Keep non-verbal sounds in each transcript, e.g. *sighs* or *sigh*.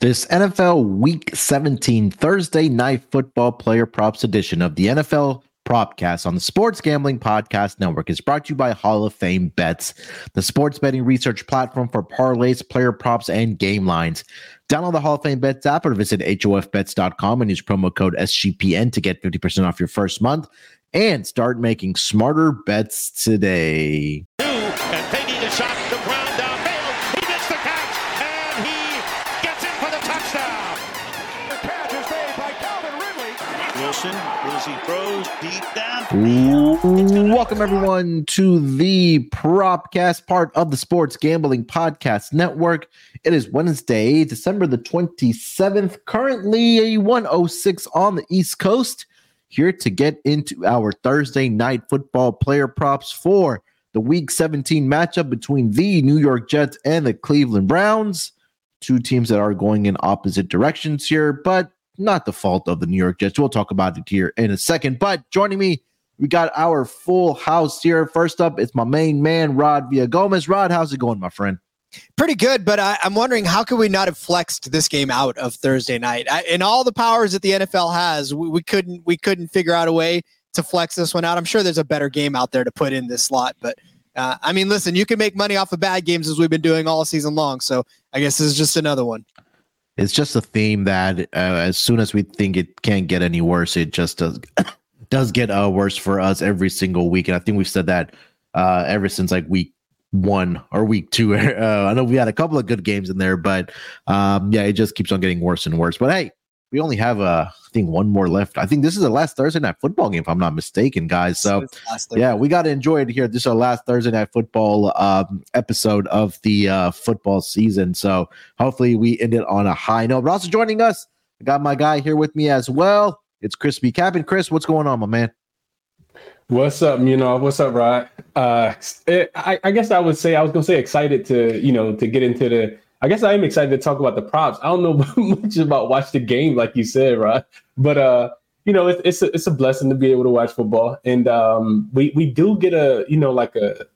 This NFL Week 17 Thursday Night Football Player Props edition of the NFL Propcast on the Sports Gambling Podcast Network is brought to you by Hall of Fame Bets, the sports betting research platform for parlays, player props, and game lines. Download the Hall of Fame Bets app or visit HOFBets.com and use promo code SGPN to get 50% off your first month and start making smarter bets today. He deep down. Welcome everyone to the Propcast, part of the Sports Gambling Podcast Network. It is Wednesday, December the 27th, currently a 106 on the East Coast. Here to get into our Thursday night football player props for the week 17 matchup between the New York Jets and the Cleveland Browns. Two teams that are going in opposite directions here, but not the fault of the New York Jets. We'll talk about it here in a second. But joining me, we got our full house here. First up, it's my main man, Rod Villagomez. Rod, how's it going, my friend? Pretty good, but I, am wondering how could we not have flexed this game out of Thursday night? I, in all the powers that the NFL has, we, we couldn't we couldn't figure out a way to flex this one out. I'm sure there's a better game out there to put in this slot, but uh, I mean, listen, you can make money off of bad games as we've been doing all season long. So I guess this is just another one. It's just a theme that uh, as soon as we think it can't get any worse, it just does *coughs* does get uh, worse for us every single week. And I think we've said that uh, ever since like week one or week two. *laughs* Uh, I know we had a couple of good games in there, but um, yeah, it just keeps on getting worse and worse. But hey, we only have uh, I think one more left. I think this is the last Thursday night football game, if I'm not mistaken, guys. So yeah, we got to enjoy it here. This is our last Thursday night football um, episode of the uh, football season. So hopefully we end it on a high note. But also joining us, I got my guy here with me as well. It's Chris B. Cabin. Chris, what's going on, my man? What's up, you know? What's up, Rod? Uh, it, I, I guess I would say I was gonna say excited to you know to get into the. I guess I am excited to talk about the props. I don't know *laughs* much about watch the game, like you said, right? But uh, you know, it's it's a, it's a blessing to be able to watch football, and um, we we do get a you know like a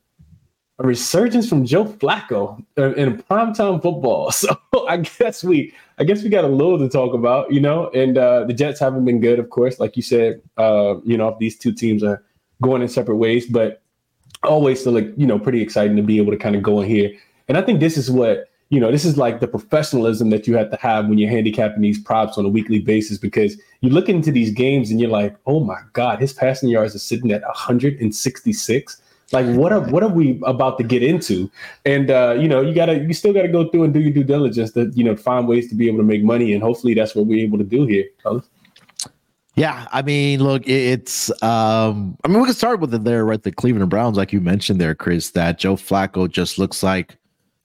a resurgence from Joe Flacco in, primetime football. *laughs* So I guess we I guess we got a little to talk about, you know. And uh, the Jets haven't been good, of course, like you said. Uh, you know, if these two teams are going in separate ways, but always still like, you know, pretty exciting to be able to kind of go in here. And I think this is what, you know, this is like the professionalism that you have to have when you're handicapping these props on a weekly basis because you look into these games and you're like, oh my God, his passing yards are sitting at 166. Like what are what are we about to get into? And uh, you know, you gotta you still gotta go through and do your due diligence to, you know, find ways to be able to make money. And hopefully that's what we're able to do here. Yeah, I mean, look, it's um I mean we can start with it there, right? The Cleveland Browns, like you mentioned there, Chris, that Joe Flacco just looks like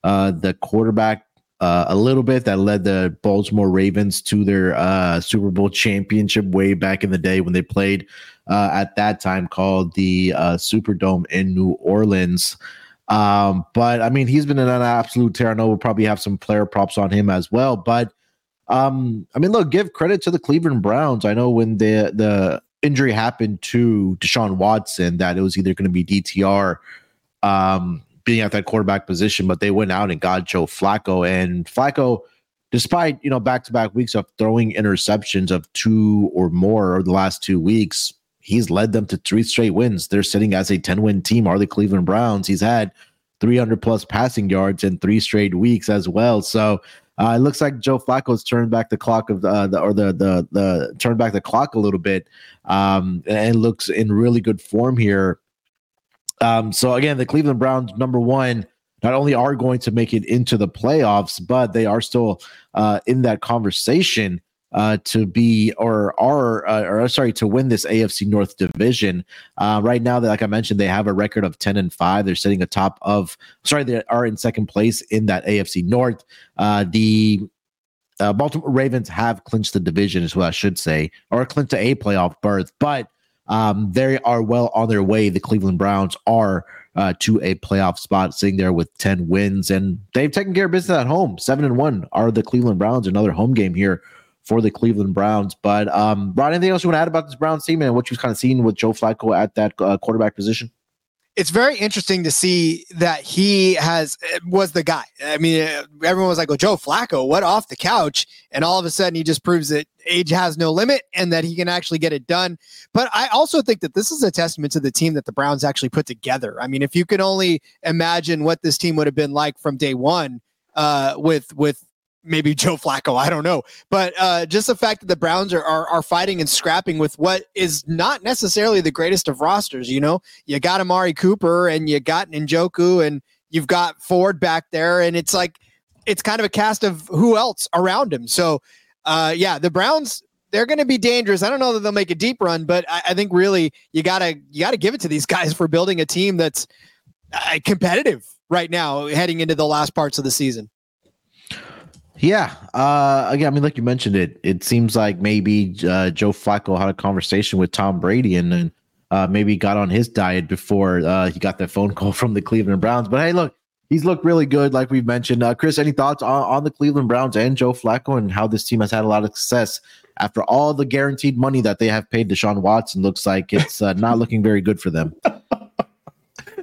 uh the quarterback uh, a little bit that led the Baltimore Ravens to their uh, Super Bowl championship way back in the day when they played uh, at that time called the uh, Superdome in New Orleans. Um, but I mean, he's been an absolute tear. I know we'll probably have some player props on him as well, but um, I mean, look, give credit to the Cleveland Browns. I know when the the injury happened to Deshaun Watson that it was either going to be DTR um, being at that quarterback position, but they went out and got Joe Flacco. And Flacco, despite you know back to back weeks of throwing interceptions of two or more over the last two weeks, he's led them to three straight wins. They're sitting as a 10 win team, are the Cleveland Browns. He's had 300 plus passing yards in three straight weeks as well. So uh, it looks like Joe Flacco's turned back the clock of uh, the or the the the turned back the clock a little bit, um, and looks in really good form here. Um, so again, the Cleveland Browns, number one, not only are going to make it into the playoffs, but they are still uh, in that conversation uh, to be or are uh, or sorry to win this AFC North division. Uh, right now, like I mentioned, they have a record of ten and five. They're sitting atop of sorry, they are in second place in that AFC North. Uh, the uh, Baltimore Ravens have clinched the division, is what I should say, or clinched a playoff berth, but um, they are well on their way. The Cleveland Browns are uh, to a playoff spot, sitting there with 10 wins, and they've taken care of business at home. Seven and one are the Cleveland Browns. Another home game here for the Cleveland Browns. But um, Rod, anything else you want to add about this Browns team and what you've kind of seen with Joe Flacco at that uh, quarterback position? It's very interesting to see that he has was the guy. I mean, everyone was like, "Oh, Joe Flacco, what off the couch?" And all of a sudden, he just proves that age has no limit and that he can actually get it done. But I also think that this is a testament to the team that the Browns actually put together. I mean, if you could only imagine what this team would have been like from day one, uh, with with maybe Joe Flacco. I don't know. But uh, just the fact that the Browns are, are, are fighting and scrapping with what is not necessarily the greatest of rosters. You know, you got Amari Cooper and you got Njoku and you've got Ford back there, and it's like it's kind of a cast of who else around him. So, uh, yeah, the Browns they're going to be dangerous. I don't know that they'll make a deep run, but I, I think really you gotta you gotta give it to these *laughs* guys for building a team that's uh, competitive right now heading into the last parts of the season. Yeah. Uh, again, I mean, like you mentioned it, it seems like maybe uh, Joe Flacco had a conversation with Tom Brady and then uh, maybe got on his diet before uh, he got that phone *laughs* call from the Cleveland Browns. But hey, look, he's looked really good, like we've mentioned. Uh, Chris, any thoughts on, on the Cleveland Browns and Joe Flacco and how this team has had a lot of success after all the guaranteed money that they have paid Deshaun Watson? Looks like it's uh, not *laughs* looking very good for them.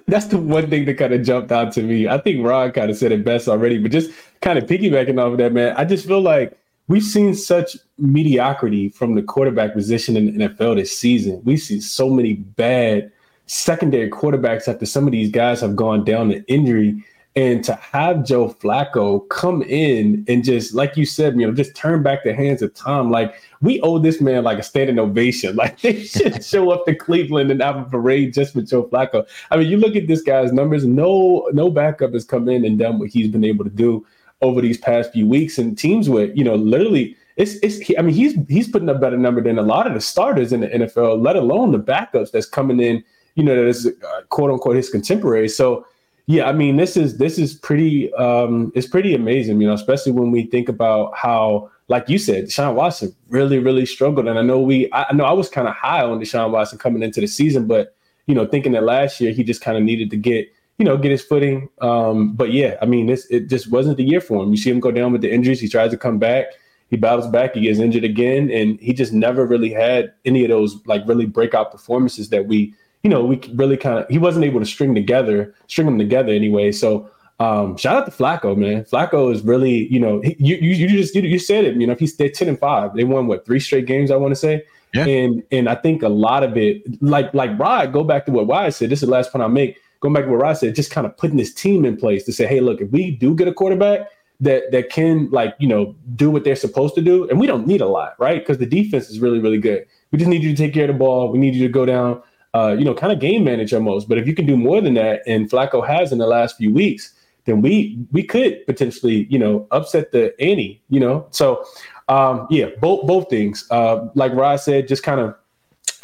that's the one thing that kind of jumped out to me. I think Ron kind of said it best already, but just kind of piggybacking off of that, man, I just feel like we've seen such mediocrity from the quarterback position in the NFL this season. We see so many bad secondary quarterbacks after some of these guys have gone down to injury. And to have Joe Flacco come in and just, like you said, you know, just turn back the hands of Tom. Like we owe this man like a standing ovation. *laughs* Like they should show up to Cleveland and have a parade just for Joe Flacco. I mean, you look at this guy's numbers. No, no backup has come in and done what he's been able to do over these past few weeks. And teams with, you know, literally, it's it's. I mean, he's he's putting a better number than a lot of the starters in the NFL, let alone the backups that's coming in. You know, that is uh, quote unquote his contemporary. So yeah, I mean, this is this is pretty um it's pretty amazing, you know, especially when we think about how, like you said, Deshaun Watson really, really struggled. And I know we I, I know I was kind of high on Deshaun Watson coming into the season, but you know, thinking that last year he just kind of needed to get, you know, get his footing. Um, but yeah, I mean, this it just wasn't the year for him. You see him go down with the injuries, he tries to come back, he battles back, he gets injured again, and he just never really had any of those like really breakout performances that we you know, we really kind of he wasn't able to string together, string them together anyway. So um, shout out to Flacco, man. Flacco is really, you know, he, you, you just you, you said it. You know, if he's they're ten and five, they won what three straight games, I want to say. Yeah. And and I think a lot of it, like like Rod, go back to what Rod said. This is the last point I make. Going back to what Rod said, just kind of putting this team in place to say, hey, look, if we do get a quarterback that that can like you know do what they're supposed to do, and we don't need a lot, right? Because the defense is really really good. We just need you to take care of the ball. We need you to go down uh, you know, kind of game manage almost. But if you can do more than that, and Flacco has in the last few weeks, then we we could potentially, you know, upset the ante. You know, so um, yeah, both both things. Uh, like Rod said, just kind of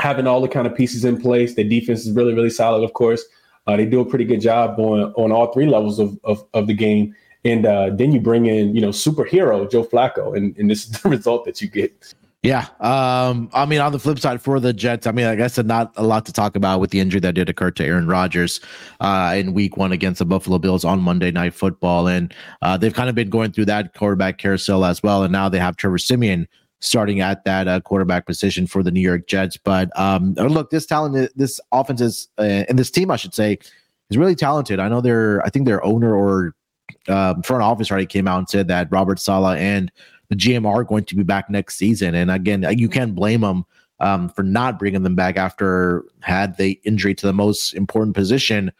having all the kind of pieces in place. The defense is really really solid, of course. Uh, they do a pretty good job on on all three levels of of, of the game. And uh, then you bring in, you know, superhero Joe Flacco, and, and this is *laughs* the result that you get. Yeah. Um, I mean, on the flip side for the Jets, I mean, I guess not a lot to talk about with the injury that did occur to Aaron Rodgers uh, in week one against the Buffalo Bills on Monday Night Football. And uh, they've kind of been going through that quarterback carousel as well. And now they have Trevor Siemian starting at that uh, quarterback position for the New York Jets. But um, look, this talent, this offense is, uh, and this team, I should say, is really talented. I know their, I think their owner or um, front office already came out and said that Robert Saleh and the GM are going to be back next season. And again, you can't blame them um, for not bringing them back after had the injury to the most important position,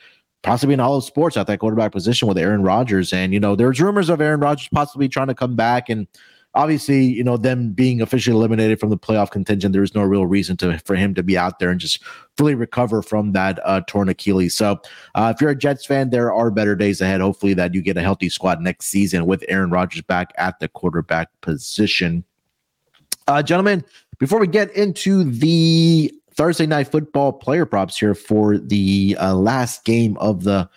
possibly in all of sports at that quarterback position with Aaron Rodgers. And you know, there's rumors of Aaron Rodgers possibly trying to come back and obviously, you know, them being officially eliminated from the playoff contention, there is no real reason to for him to be out there and just fully recover from that uh, torn Achilles. So, uh, if you're a Jets fan, there are better days ahead. Hopefully, that you get a healthy squad next season with Aaron Rodgers back at the quarterback position. Uh, gentlemen, before we get into the Thursday night football player props here for the uh, last game of the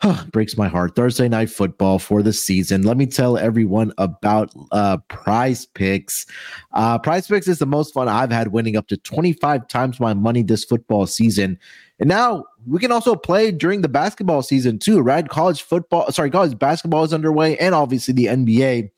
*sighs* breaks my heart. Thursday night football for the season. Let me tell everyone about uh, PrizePicks. Uh, PrizePicks is the most fun I've had, winning up to 25 times my money this football season. And now we can also play during the basketball season too, right? College football, sorry, college basketball is underway, and obviously the NBA.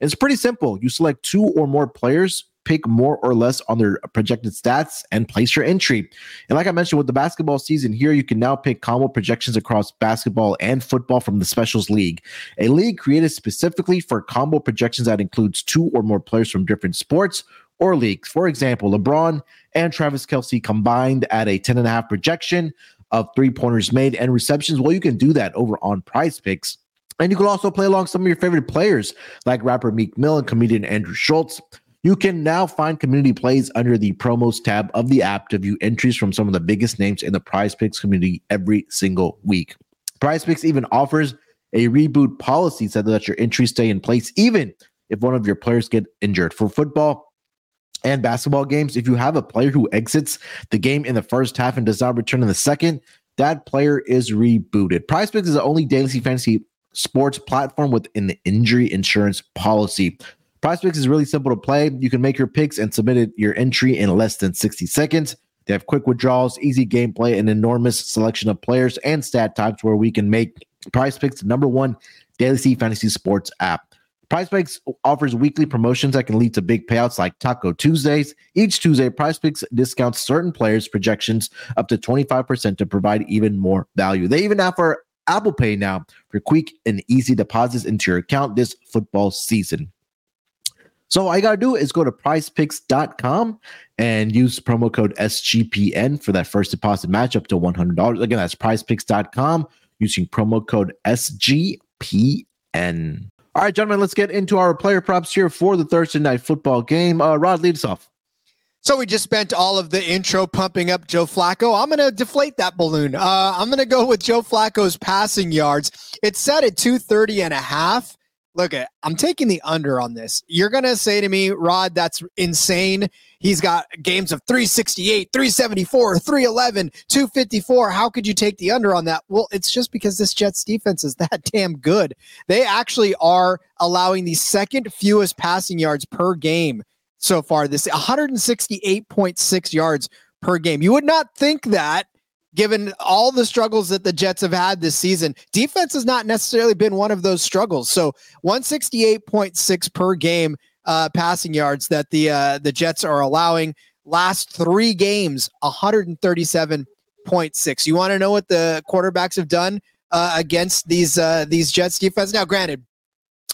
It's pretty simple. You select two or more players pick more or less on their projected stats and place your entry. And like I mentioned, with the basketball season here, you can now pick combo projections across basketball and football from the Specials League, a league created specifically for combo projections that includes two or more players from different sports or leagues. For example, LeBron and Travis Kelce combined at a 10.5 projection of three pointers made and receptions. Well, you can do that over on PrizePicks. And you can also play along some of your favorite players like rapper Meek Mill and comedian Andrew Schulz. You can now find community plays under the promos tab of the app to view entries from some of the biggest names in the PrizePicks community every single week. Prize picks even offers a reboot policy so that your entries stay in place even if one of your players get injured. For football and basketball games, if you have a player who exits the game in the first half and does not return in the second, that player is rebooted. PrizePicks is the only daily fantasy sports platform with an injury insurance policy. PrizePicks is really simple to play. You can make your picks and submit it, your entry in less than 60 seconds. They have quick withdrawals, easy gameplay, an enormous selection of players and stat types where we can make PrizePicks number one daily fantasy sports app. PrizePicks offers weekly promotions that can lead to big payouts like Taco Tuesdays. Each Tuesday, PrizePicks discounts certain players' projections up to 25% to provide even more value. They even offer Apple Pay now for quick and easy deposits into your account this football season. So all you gotta do is go to prizepicks.com and use promo code SGPN for that first deposit match up to $100. Again, that's prizepicks.com using promo code SGPN. All right, gentlemen, let's get into our player props here for the Thursday night football game. Uh, Rod, lead us off. So we just spent all of the intro pumping up Joe Flacco. I'm going to deflate that balloon. Uh, I'm going to go with Joe Flacco's passing yards. It's set at 230 and a half. Look at, I'm taking the under on this. You're to say to me, Rod, that's insane. He's got games of 368, 374, 311, 254. How could you take the under on that? Well, it's just because this Jets defense is *laughs* that damn good. They actually are allowing the second fewest passing yards per game so far this 168.6 yards per game. You would not think that given all the struggles that the Jets have had this season. Defense has not necessarily been one of those struggles. So 168.6 per game uh, passing yards that the uh, the Jets are allowing. Last three games, 137.6. You want to know what the quarterbacks have done uh, against these uh, these Jets defense? Now, granted,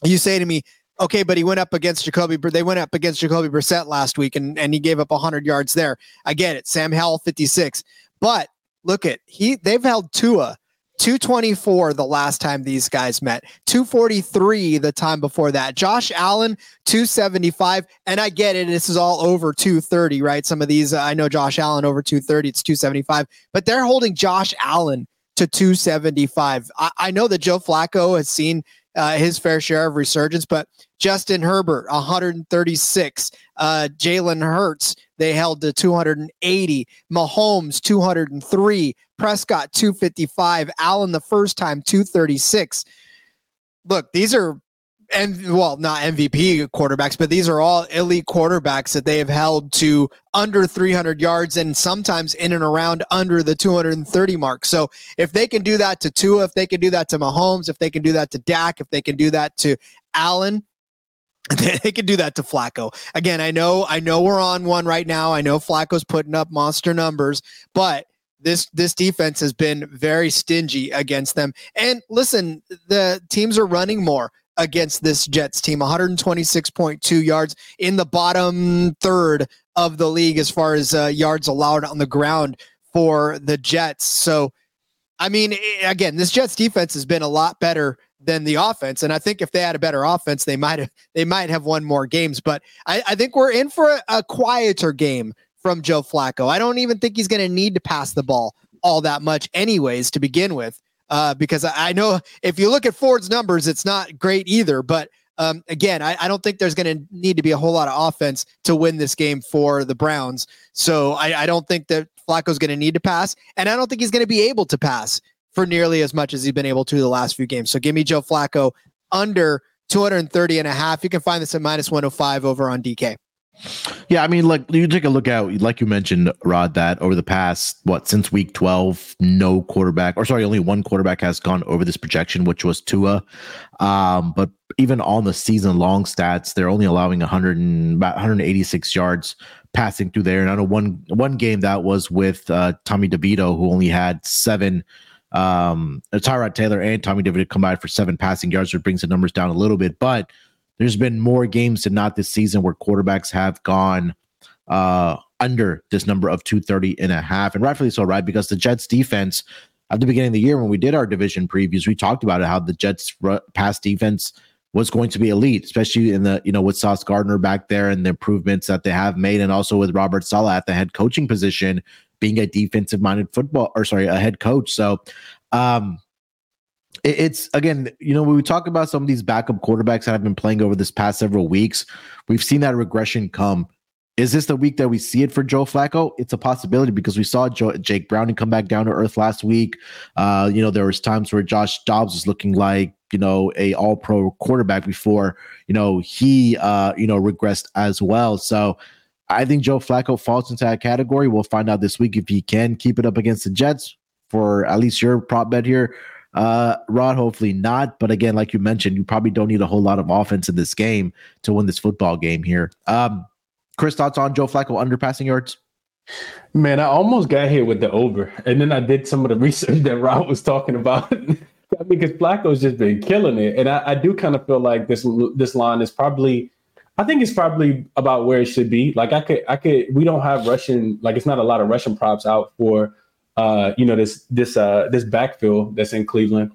you say to me, okay, but he went up against Jacoby. They went up against Jacoby Brissett last week, and and he gave up 100 yards there. I get it. Sam Howell 56, but look at he they've held Tua 224 the last time these guys met 243 the time before that josh allen 275 and i get it this is all over 230 right some of these uh, i know josh allen over 230 it's 275 but they're holding josh allen to 275 i, I know that joe flacco has seen uh, his fair share of resurgence, but Justin Herbert, 136. Uh, Jalen Hurts, they held to 280. Mahomes, 203. Prescott, 255. Allen, the first time, 236. Look, these are and well, not MVP quarterbacks, but these are all elite quarterbacks that they have held to under 300 yards and sometimes in and around under the 230 mark. So if they can do that to Tua, if they can do that to Mahomes, if they can do that to Dak, if they can do that to Allen, *laughs* they can do that to Flacco. Again, I know, I know we're on one right now. I know Flacco's putting up monster numbers, but this this defense has been very stingy against them. And listen, the teams are running more against this Jets team 126.2 yards in the bottom third of the league as far as uh, yards allowed on the ground for the Jets. So, I mean, again, this Jets defense has been a lot better than the offense, and I think if they had a better offense, they might have they might have won more games. But I, I think we're in for a, a quieter game from Joe Flacco. I don't even think he's going to need to pass the ball all that much, anyways, to begin with uh, because I, I, know if you look at Ford's numbers, it's not great either. But um, again, I, I, don't think there's going to need to be a whole lot of offense to win this game for the Browns. So I, I don't think that Flacco's going to need to pass, and I don't think he's going to be able to pass for nearly as much as he's been able to the last few games. So give me Joe Flacco under 230 and a half. You can find this at minus 105 over on DK. Yeah, I mean, like you take a look at, like you mentioned, Rod, that over the past what since week twelve, no quarterback, or sorry, only one quarterback has gone over this projection, which was Tua. Um, but even on the season long stats, they're only allowing 100 and about 186 yards passing through there. And I know one one game that was with uh, Tommy DeVito, who only had seven. Um, Tyrod Taylor and Tommy DeVito combined for seven passing yards, which brings the numbers down a little bit, but there's been more games than not this season where quarterbacks have gone uh, under this number of 230 and a half. And rightfully so, right? Because the Jets defense at the beginning of the year, when we did our division previews, we talked about it, how the Jets pass defense was going to be elite, especially in the, you know, with Sauce Gardner back there and the improvements that they have made. And also with Robert Saleh at the head coaching position, being a defensive minded football or sorry, a head coach. So, um, it's again, you know, when we talk about some of these backup quarterbacks that have been playing over this past several weeks, we've seen that regression come. Is this the week that we see it for Joe Flacco? It's a possibility because we saw Joe, Jake Browning come back down to earth last week. Uh, you know, there was times where Josh Dobbs was looking like you know a All Pro quarterback before you know he uh, you know regressed as well. So I think Joe Flacco falls into that category. We'll find out this week if he can keep it up against the Jets for at least your prop bet here. Uh, Rod, hopefully not. But again, like you mentioned, you probably don't need a whole lot of offense in this game to win this football game here. Um, Chris, thoughts on Joe Flacco under passing yards? Man, I almost got here with the over, and then I did some of the *laughs* research that Rod was talking about. *laughs* I mean, because Flacco's just been killing it, and I, I do kind of feel like this this line is probably, I think it's probably about where it should be. Like I could, I could, we don't have Russian, like it's not a lot of Russian props out for uh, you know, this this uh this backfield that's in Cleveland.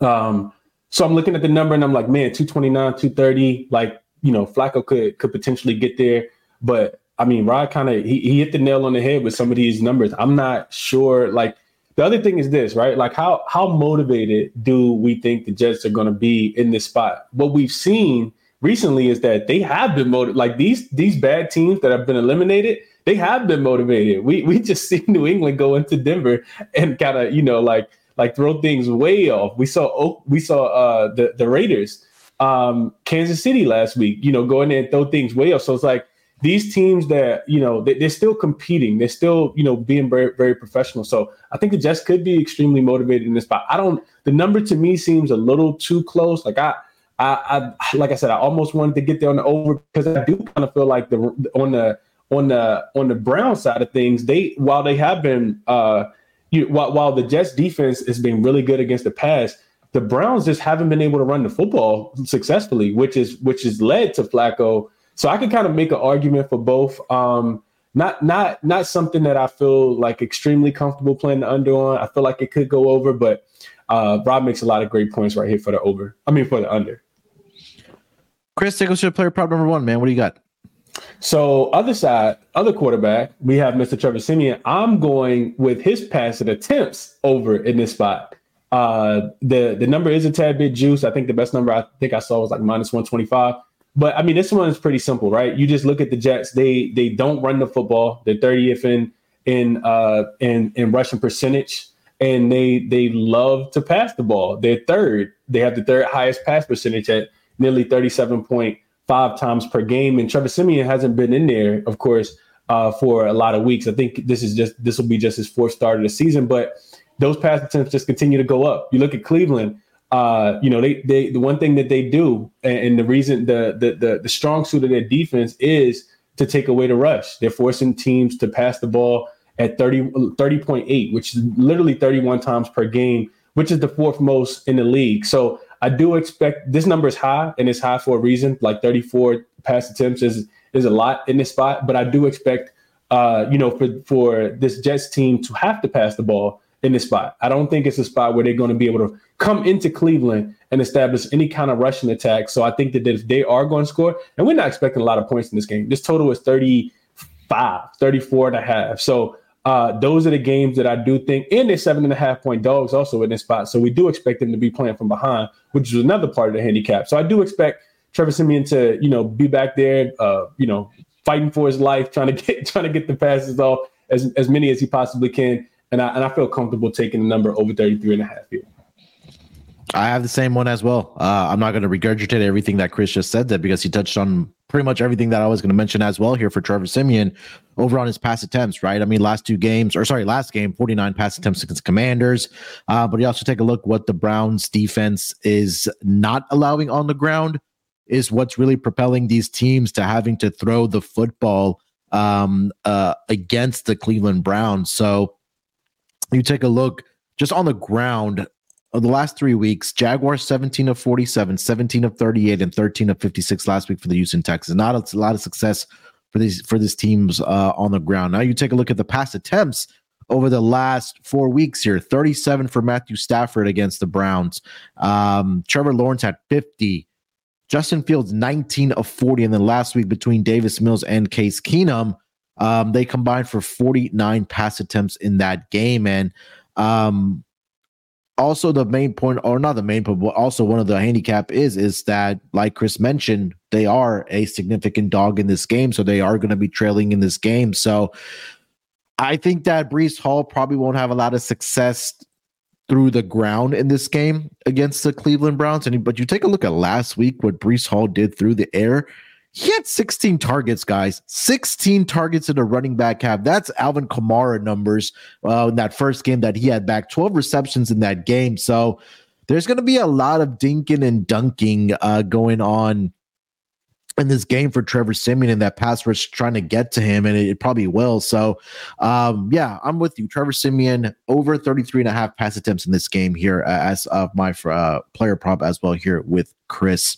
Um, so I'm looking at the number and I'm like, man, 229, 230, like, you know, Flacco could could potentially get there. But I mean, Rod kind of he, he hit the nail on the head with some of these numbers. I'm not sure. Like the other thing is this, right? Like how how motivated do we think the Jets are gonna be in this spot? What we've seen recently is that they have been motivated. Like these these bad teams that have been eliminated, they have been motivated. We we just *laughs* see New England go into Denver and kind of you know like like throw things way off. We saw we saw uh, the the Raiders, um, Kansas City last week. You know, go in and throw things way off. So it's like these teams that you know they, are still competing. They're still you know being very very professional. So I think the Jets could be extremely motivated in this spot. I don't. The number to me seems a little too close. Like I. I, I like I said, I almost wanted to get there on the over because I do kind of feel like the on the on the on the Brown side of things, they while they have been uh you, while while the Jets defense has been really good against the pass, the Browns just haven't been able to run the football successfully, which is which has led to Flacco. So I could kind of make an argument for both. Um, not not not something that I feel like extremely comfortable playing the under on. I feel like it could go over, but uh, Rob makes a lot of great points right here for the over. I mean for the under. Chris, take us to player prop number one, man. What do you got? So other side, other quarterback, we have Mr. Trevor Siemian. I'm going with his passing attempts over in this spot. Uh, the the number is a tad bit juice. I think the best number I think I saw was like minus 125. But I mean, this one is pretty simple, right? You just look at the Jets. They they don't run the football. They're 30th in in uh in in rushing percentage, and they they love to pass the ball. They're third. They have the third highest pass percentage at nearly 37 point five times per game. And Trevor Siemian hasn't been in there, of course, uh, for a lot of weeks. I think this is just this will be just his fourth start of the season, but those pass attempts just continue to go up. You look at Cleveland. Uh, you know, they they the one thing that they do, and, and the reason the, the the the strong suit of their defense is to take away the rush. They're forcing teams to pass the ball at 30, 30.8, which is literally 31 times per game, which is the fourth most in the league. So I do expect this number is high and it's high for a reason. Like 34 pass attempts is is a lot in this spot, but I do expect uh, you know, for for this Jets team to have to pass the ball in this spot. I don't think it's a spot where they're going to be able to come into Cleveland and establish any kind of rushing attack. So I think that if they are going to score, and we're not expecting a lot of points in this game. This total is 35, 34 and a half. So uh, those are the games that I do think, and they're seven and a half point dogs also in this spot. So we do expect them to be playing from behind, which is another part of the handicap. So I do expect Trevor Siemian to, you know, be back there, uh, you know, fighting for his life, trying to get *laughs* trying to get the passes off as, as many as he possibly can. And I and I feel comfortable taking the number over 33 and a half here. I have the same one as well. Uh, I'm not going to regurgitate everything that Chris just said there because he touched on pretty much everything that I was going to mention as well here for Trevor Siemian over on his pass attempts, right? I mean, last two games, or sorry, last game, 49 pass attempts against Commanders. Uh, but you also take a look what the Browns defense is not allowing on the ground is what's really propelling these teams to having to throw the football um, uh, against the Cleveland Browns. So you take a look just on the ground of the last three weeks, Jaguars 17 of 47, 17 of 38, and 13 of 56 last week for the Houston Texans. Not a, lot of success for these for these teams uh, on the ground. Now you take a look at the pass attempts over the last four weeks here 37 for Matthew Stafford against the Browns. Um, Trevor Lawrence had 50. Justin Fields 19 of 40. And then last week between Davis Mills and Case Keenum, um, they combined for 49 pass attempts in that game. And um, also the main point, or not the main point, but also one of the handicap is is that, like Chris mentioned, they are a significant dog in this game, so they are going to be trailing in this game. So I think that Breece Hall probably won't have a lot of success through the ground in this game against the Cleveland Browns. And but you take a look at last week what Breece Hall did through the air. He had 16 targets, guys. 16 targets in a running back have. That's Alvin Kamara numbers uh, in that first game that he had back. 12 receptions in that game. So there's going to be a lot of dinking and dunking uh, going on in this game for Trevor Siemian and that pass rush trying to get to him, and it, it probably will. So, um, yeah, I'm with you. Trevor Siemian over 33 and a half pass attempts in this game here uh, as of my uh, player prop as well here with Chris.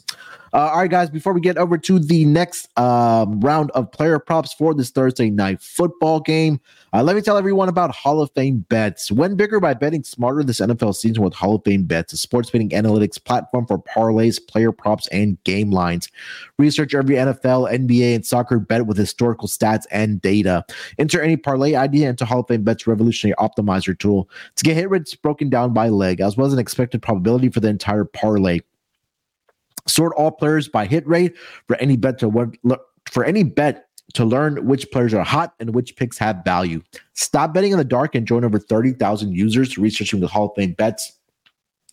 Uh, all right, guys, before we get over to the next um, round of player props for this Thursday night football game, uh, let me tell everyone about Hall of Fame Bets. Win bigger by betting smarter this NFL season with Hall of Fame Bets, a sports betting analytics platform for parlays, player props, and game lines. Research every NFL, NBA, and soccer bet with historical stats and data. Enter any parlay idea into Hall of Fame Bets revolutionary optimizer tool to get hit rates broken down by leg, as well as an expected probability for the entire parlay. Sort all players by hit rate for any bet to what for any bet to learn which players are hot and which picks have value. Stop betting in the dark and join over 30,000 users researching the Hall of Fame bets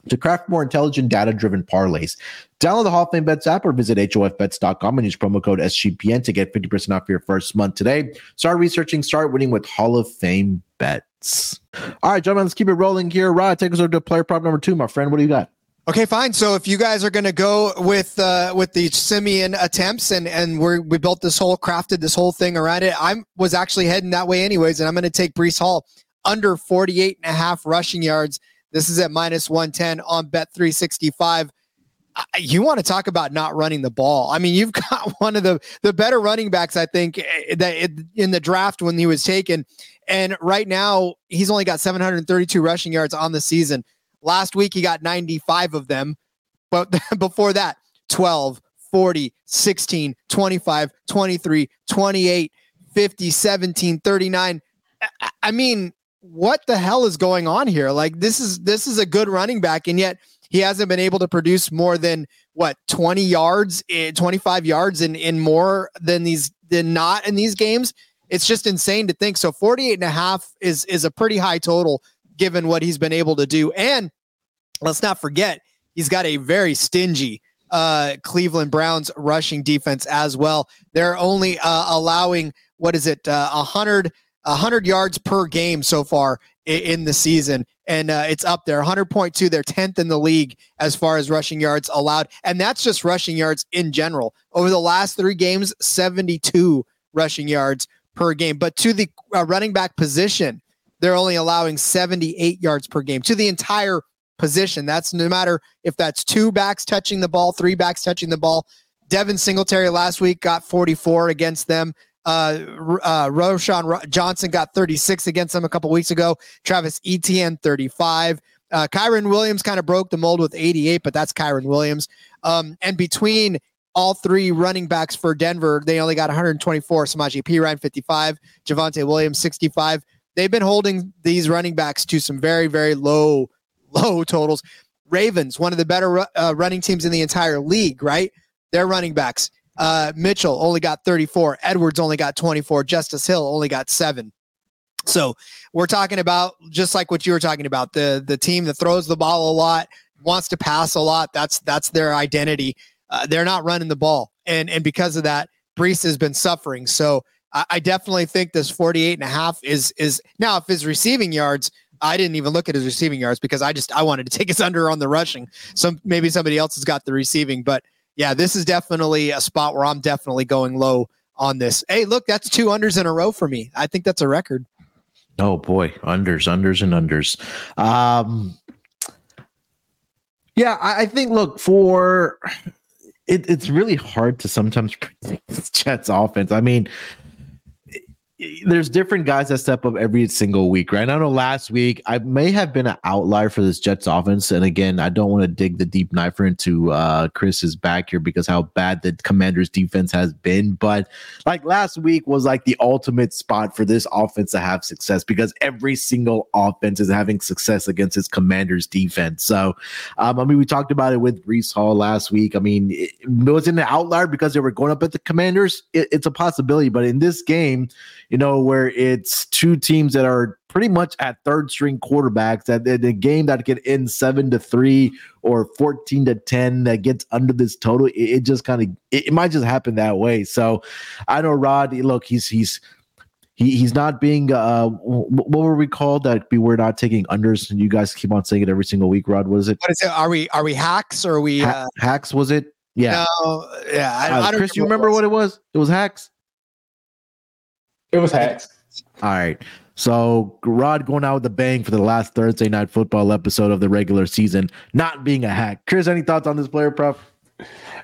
to craft more intelligent data driven parlays. Download the Hall of Fame Bets app or visit HOFBets.com and use promo code SGPN to get 50% off your first month today. Start researching, start winning with Hall of Fame Bets. All right, gentlemen, let's keep it rolling here. Rod, take us over to player prop number two, my friend. What do you got? Okay, fine. So if you guys are going to go with uh, with the Siemian attempts, and and we we built this whole crafted this whole thing around it, I was actually heading that way anyways, and I'm going to take Breece Hall under 48 and a half rushing yards. This is at minus 110 on Bet 365. You want to talk about not running the ball? I mean, you've *laughs* got one of the the better running backs, I think, eh, that in the draft when he was taken, and right now he's only got 732 rushing yards on the season. Last week, he got 95 of them. But *laughs* before that, 12, 40, 16, 25, 23, 28, 50, 17, 39. I mean, what the hell is going on here? Like this is this is a good running back, and yet he hasn't been able to produce more than what 20 yards, eh, 25 yards in in more than these than not in these games. It's just insane to think. So 48 and a half is is a pretty high total given what he's been able to do. And let's not forget, he's got a very stingy uh, Cleveland Browns rushing defense as well. They're only uh, allowing, what is it, uh, 100, 100 yards per game so far in, in the season. And uh, it's up there 100.2. They're 10th in the league as far as rushing yards allowed. And that's just rushing yards in general. Over the last three games, 72 rushing yards per game. But to the uh, running back position, they're only allowing 78 yards per game to the entire position. That's no matter if that's two backs touching the ball, three backs touching the ball. Devin Singletary last week got 44 against them. Uh, uh, Roschon Johnson got 36 against them a couple weeks ago. Travis Etienne 35. Uh, Kyren Williams kind of broke the mold with 88, but that's Kyren Williams. Um, and between all three running backs for Denver, they only got 124. Samaje Perine 55, Javonte Williams 65. They've been holding these running backs to some very, very low *laughs* low totals. Ravens, one of the better uh, running teams in the entire league, right? Their running backs. Uh, Mitchell only got 34. Edwards only got 24. Justice Hill only got seven. So we're talking about just like what you were talking about the the team that throws the ball a lot, wants to pass a lot. That's that's their identity. Uh, they're not running the ball, and and because of that, Breece has been suffering. So I, definitely think this 48 and a half is is now if his receiving yards. I didn't even look at his receiving yards because I just I wanted to *laughs* take his under on the rushing. Some maybe somebody else has got the receiving, but yeah, this is definitely a spot where I'm definitely going low on this. Hey, look, that's two unders in a row for me. I think that's a record. Oh boy, unders, unders, and unders. Um, yeah, I, I think. Look for it, it's really hard to sometimes *laughs* predict Jets offense. I mean, there's different guys that step up every single week, right? I know last week I may have been an outlier for this Jets offense, and again, I don't want to dig the deep knife into uh, Chris's back here because how bad the Commanders' defense has been. But like last week was like the ultimate spot for this offense to have success because every single offense is having success against its Commanders' defense. So, um, I mean, we talked about it with Breece Hall last week. I mean, it, it was an outlier because they were going up at the Commanders. It, it's a possibility, but in this game you know, where it's two teams that are pretty much at third string quarterbacks that a game that could end seven to three or 14 to 10 that gets under this total, it, it just kind of it, it, might just happen that way. So I know Rod, look, he's he's he, he's not being uh what were we called that we were not taking unders and you guys keep on saying it every single week rod? What is it? What is it? Are we are we hacks or are we uh, hacks was it? Yeah. No, yeah I, uh, I chris you remember what it was? It was hacks it was hacks. All right. So Rod going out with a bang for the last Thursday night football episode of the regular season, not being a hack. Chris, any thoughts on this player prop?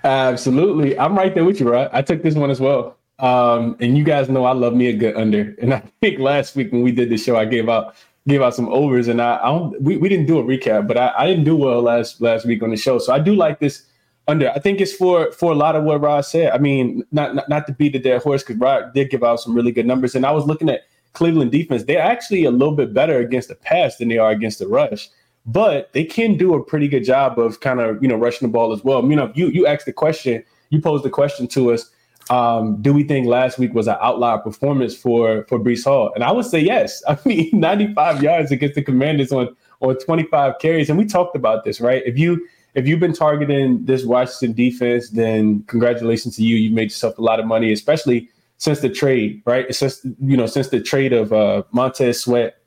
Absolutely. I'm right there with you, Rod. I took this one as well. Um, and you guys know I love me a good under. *laughs* And I think last week when we did the show, I gave out gave out some overs, and I, I don't we, we didn't do a recap, but I, I didn't do well last last week on the show. So I do like this under. I think it's for for a lot of what Rod said. I mean, not not, not to beat the dead horse because Rod did give out some really good numbers, and I was looking at Cleveland defense. They're actually a little bit better against the pass than they are against the rush, but they can do a pretty good job of kind of you know rushing the ball as well. You know, you you asked the question, you posed the question to us. Um, do we think last week was an outlier performance for for Breece Hall? And I would say yes. *laughs* I mean, 95 yards against the Commanders on on 25 carries, and we talked about this, right? If you if you've been targeting this Washington defense, then congratulations to you. You've made yourself a lot of money, especially since the trade, right? Since you know, since the trade of uh, Montez Sweat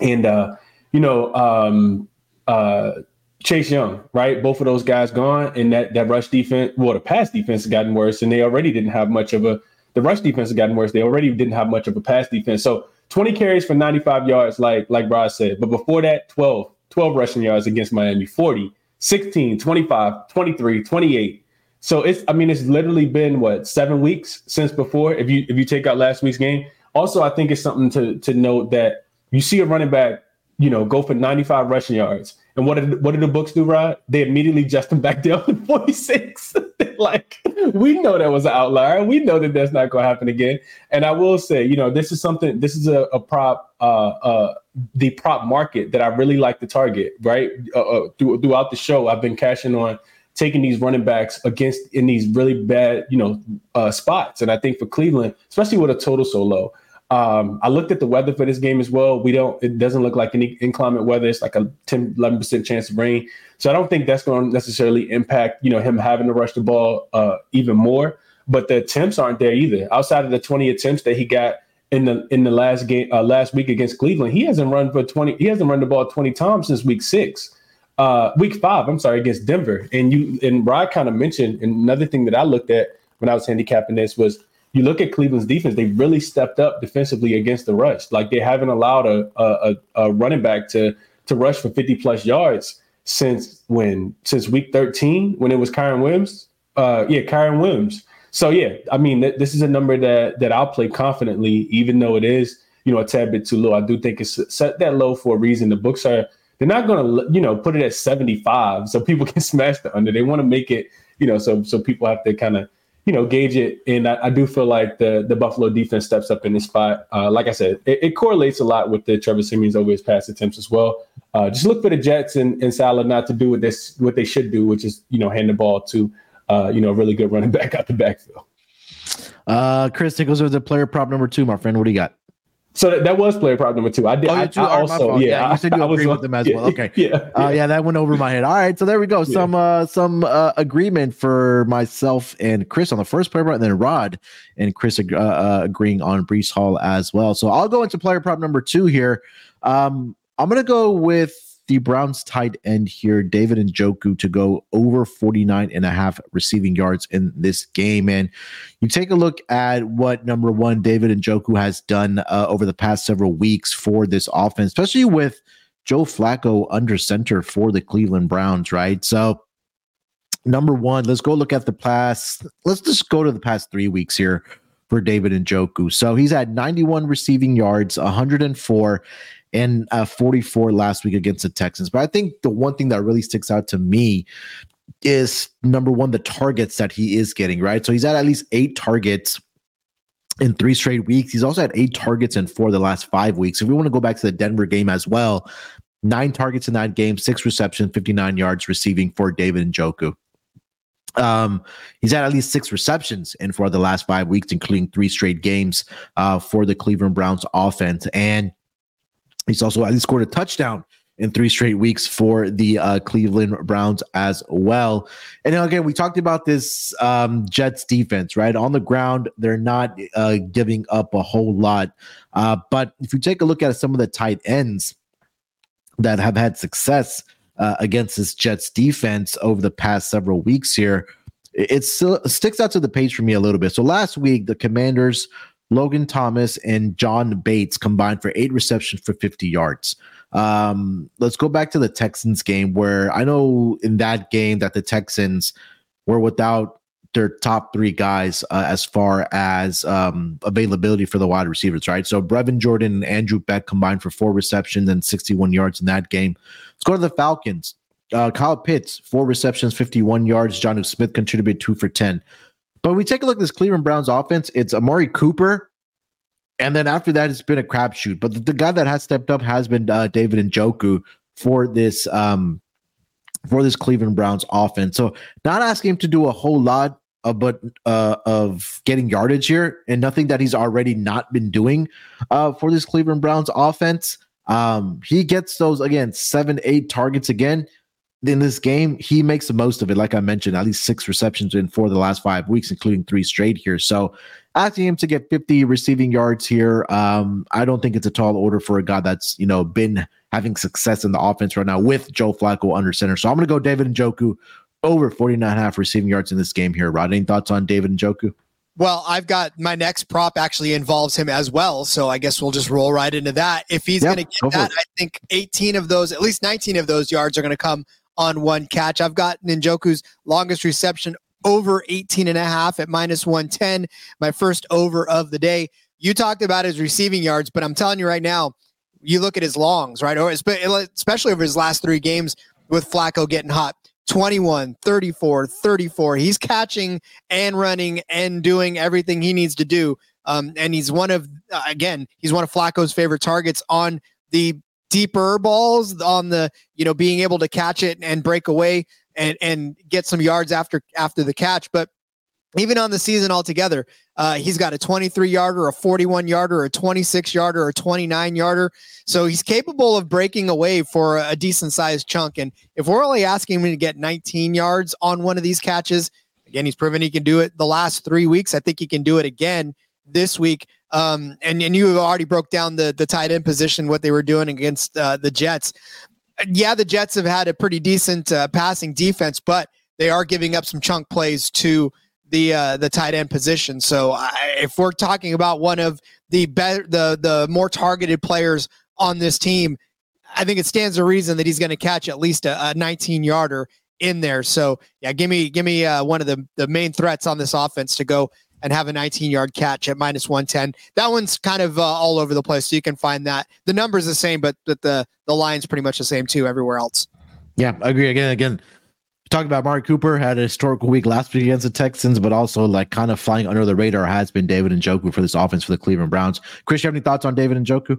and uh, you know um, uh, Chase Young, right? Both of those guys gone, and that that rush defense, well, the pass defense has gotten worse, and they already didn't have much of a. The rush defense has gotten worse. They already didn't have much of a pass defense. So 20 carries for 95 yards, like like Brad said. But before that, 12, 12 rushing yards against Miami, 40 16, 25, 23, 28. So it's I mean it's literally been what seven weeks since before if you if you take out last week's game. Also, I think it's something to to note that you see a running back, you know, go for 95 rushing yards. And what did what did the books do, Rod? They immediately adjust him *laughs* back down to 46. *laughs* like we know that was an outlier. We know that that's not going to happen again. And I will say, you know, this is something. This is a, a prop uh, uh, the prop market that I really like to target. Right uh, uh, through, throughout the show, I've been cashing on taking these running backs against in these really bad, you know, uh, spots. And I think for Cleveland, especially with a total so low, um, I looked at the weather for this game as well. We don't, it doesn't look like any inclement weather. It's like a 10, 11% chance of rain. So I don't think that's going to necessarily impact, you know, him having to rush the ball uh, even more. But the attempts aren't there either. Outside of the 20 attempts that he got in the in the last game uh, last week against Cleveland. He hasn't run for 20 he hasn't run the ball 20 times since week 6. Uh, week 5, I'm sorry, against Denver. And you and Rod kind of mentioned another thing that I looked at when I was handicapping this was you look at Cleveland's defense, they really stepped up defensively against the rush. Like they haven't allowed a a, a running back to to rush for 50 plus yards since when since week 13 when it was Kyren Williams. Uh, yeah, Kyren Williams. So yeah, I mean, th- this is a number that that I'll play confidently, even though it is you know a tad bit too low. I do think it's set that low for a reason. The books are they're not going to you know put it at 75 so people *laughs* can smash the under. They want to make it you know so so people have to kind of you know gauge it. And I, I, do feel like the the Buffalo defense steps up in this spot. Uh, like I said, it, it, correlates a lot with the Trevor Siemian's over his pass attempts as well. Uh, just look for the Jets and, and Saleh not to do what this what they should do, which is you know hand the ball to uh, you know, a really good running *laughs* back out the backfield. Uh, Chris, us over the player prop number two, my friend. What do you got? So that, that was player prop number two. I did. Oh, I, two I also, fault. yeah, you said *laughs* you I was with them as yeah, well. Okay. Yeah. Uh, yeah, that went over my head. All right, so there we go. Some uh, some uh, agreement for myself and Chris on the first player prop, and then Rod and Chris uh, uh, agreeing on Breece Hall as well. So I'll go into player prop number two here. Um, I'm gonna go with the Browns tight end here, David Njoku, to go over 49 and a half receiving yards in this game. And you take a look at what number one David Njoku has done uh, over the past several weeks for this offense, especially with Joe Flacco under center for the Cleveland Browns, right? So, number one, let's go look at the past. Let's just go to the past three weeks here for David Njoku. So he's had 91 receiving yards, 104, and uh, 44 last week against the Texans. But I think the one thing that really sticks out to me is number one, the targets that he is getting, right? So he's at at least eight targets in three straight weeks. He's also had eight targets in four the last five weeks. If we want to go back to the Denver game as well, nine targets in that game, six receptions, 59 yards receiving for David Njoku. Um, he's had at least six receptions in four of the last five weeks, including three straight games uh, for the Cleveland Browns offense. And he's also least scored a touchdown in three straight weeks for the uh, Cleveland Browns as well. And again, we talked about this um, Jets defense, right? On the ground, they're not uh, giving up a whole lot. Uh, but if you take a look at some of the tight ends that have had success uh, against this Jets defense over the past several weeks here, it still sticks out to the page for me a little bit. So last week, the Commanders, Logan Thomas and John Bates combined for eight receptions for 50 yards. Um, let's go back to the Texans game where I know in that game that the Texans were without their top three guys uh, as far as um, availability for the wide receivers, right? So Brevin Jordan and Andrew Beck combined for four receptions and 61 yards in that game. Let's go to the Falcons. Uh, Kyle Pitts, four receptions, 51 yards. John Smith contributed two for 10. But we take a look at this Cleveland Browns offense. It's Amari Cooper, and then after that, it's been a crapshoot. But the, the guy that has stepped up has been uh, David Njoku for this um, for this Cleveland Browns offense. So not asking him to do a whole lot, but uh, of getting yardage here, and nothing that he's already not been doing uh, for this Cleveland Browns offense. Um, he gets those again, seven, eight targets again in this game, he makes the most of it. Like I mentioned, at least six receptions in four of the last five weeks, including three straight here. So asking him to get 50 receiving yards here, um, I don't think it's a tall order for a guy that's, you know, been having success in the offense right now with Joe Flacco under center. So I'm going to go David Njoku over 49 and a half receiving yards in this game here. Rod, any thoughts on David Njoku? Well, I've got my next prop actually involves him as well. So I guess we'll just roll right into that. If he's Yep, going to get for that, it. I think 18 of those, at least 19 of those yards are going to come on one catch. I've got Njoku's longest reception over 18 and a half at minus 110, my first over of the day. You talked about his receiving yards, but I'm telling you right now, you look at his longs, right? Or especially over his last three games with Flacco getting hot. 21, 34, 34. He's catching and running and doing everything he needs to do. Um, and he's one of, uh, again, he's one of Flacco's favorite targets on the deeper balls, on the, you know, being able to catch it and break away and, and get some yards after, after the catch. But even on the season altogether, uh, he's got a 23 yarder, a 41 yarder, a 26 yarder, a 29 yarder. So he's capable of breaking away for a decent sized chunk. And if we're only asking him to get 19 yards on one of these catches, again, he's proven he can do it the last three weeks. I think he can do it again this week. Um, and, and you have already broke down the, the tight end position, what they were doing against uh, the Jets. Yeah, the Jets have had a pretty decent uh, passing defense, but they are giving up some chunk plays to the uh, the tight end position. So I, if we're talking about one of the better the the more targeted players on this team, I think it stands to reason that he's going to catch at least a, a 19 yarder in there. So yeah, give me give me uh, one of the the main threats on this offense to go and have a 19 yard catch at minus 110. That one's kind of uh, all over the place, so you can find that. The number's the same, but but the the line's pretty much the same too everywhere else. Yeah, I agree. Again, again, talking about Amari Cooper had a historical week last week against the Texans, but also like kind of flying under the radar has been David Njoku for this offense for the Cleveland Browns. Chris, you have any thoughts on David Njoku?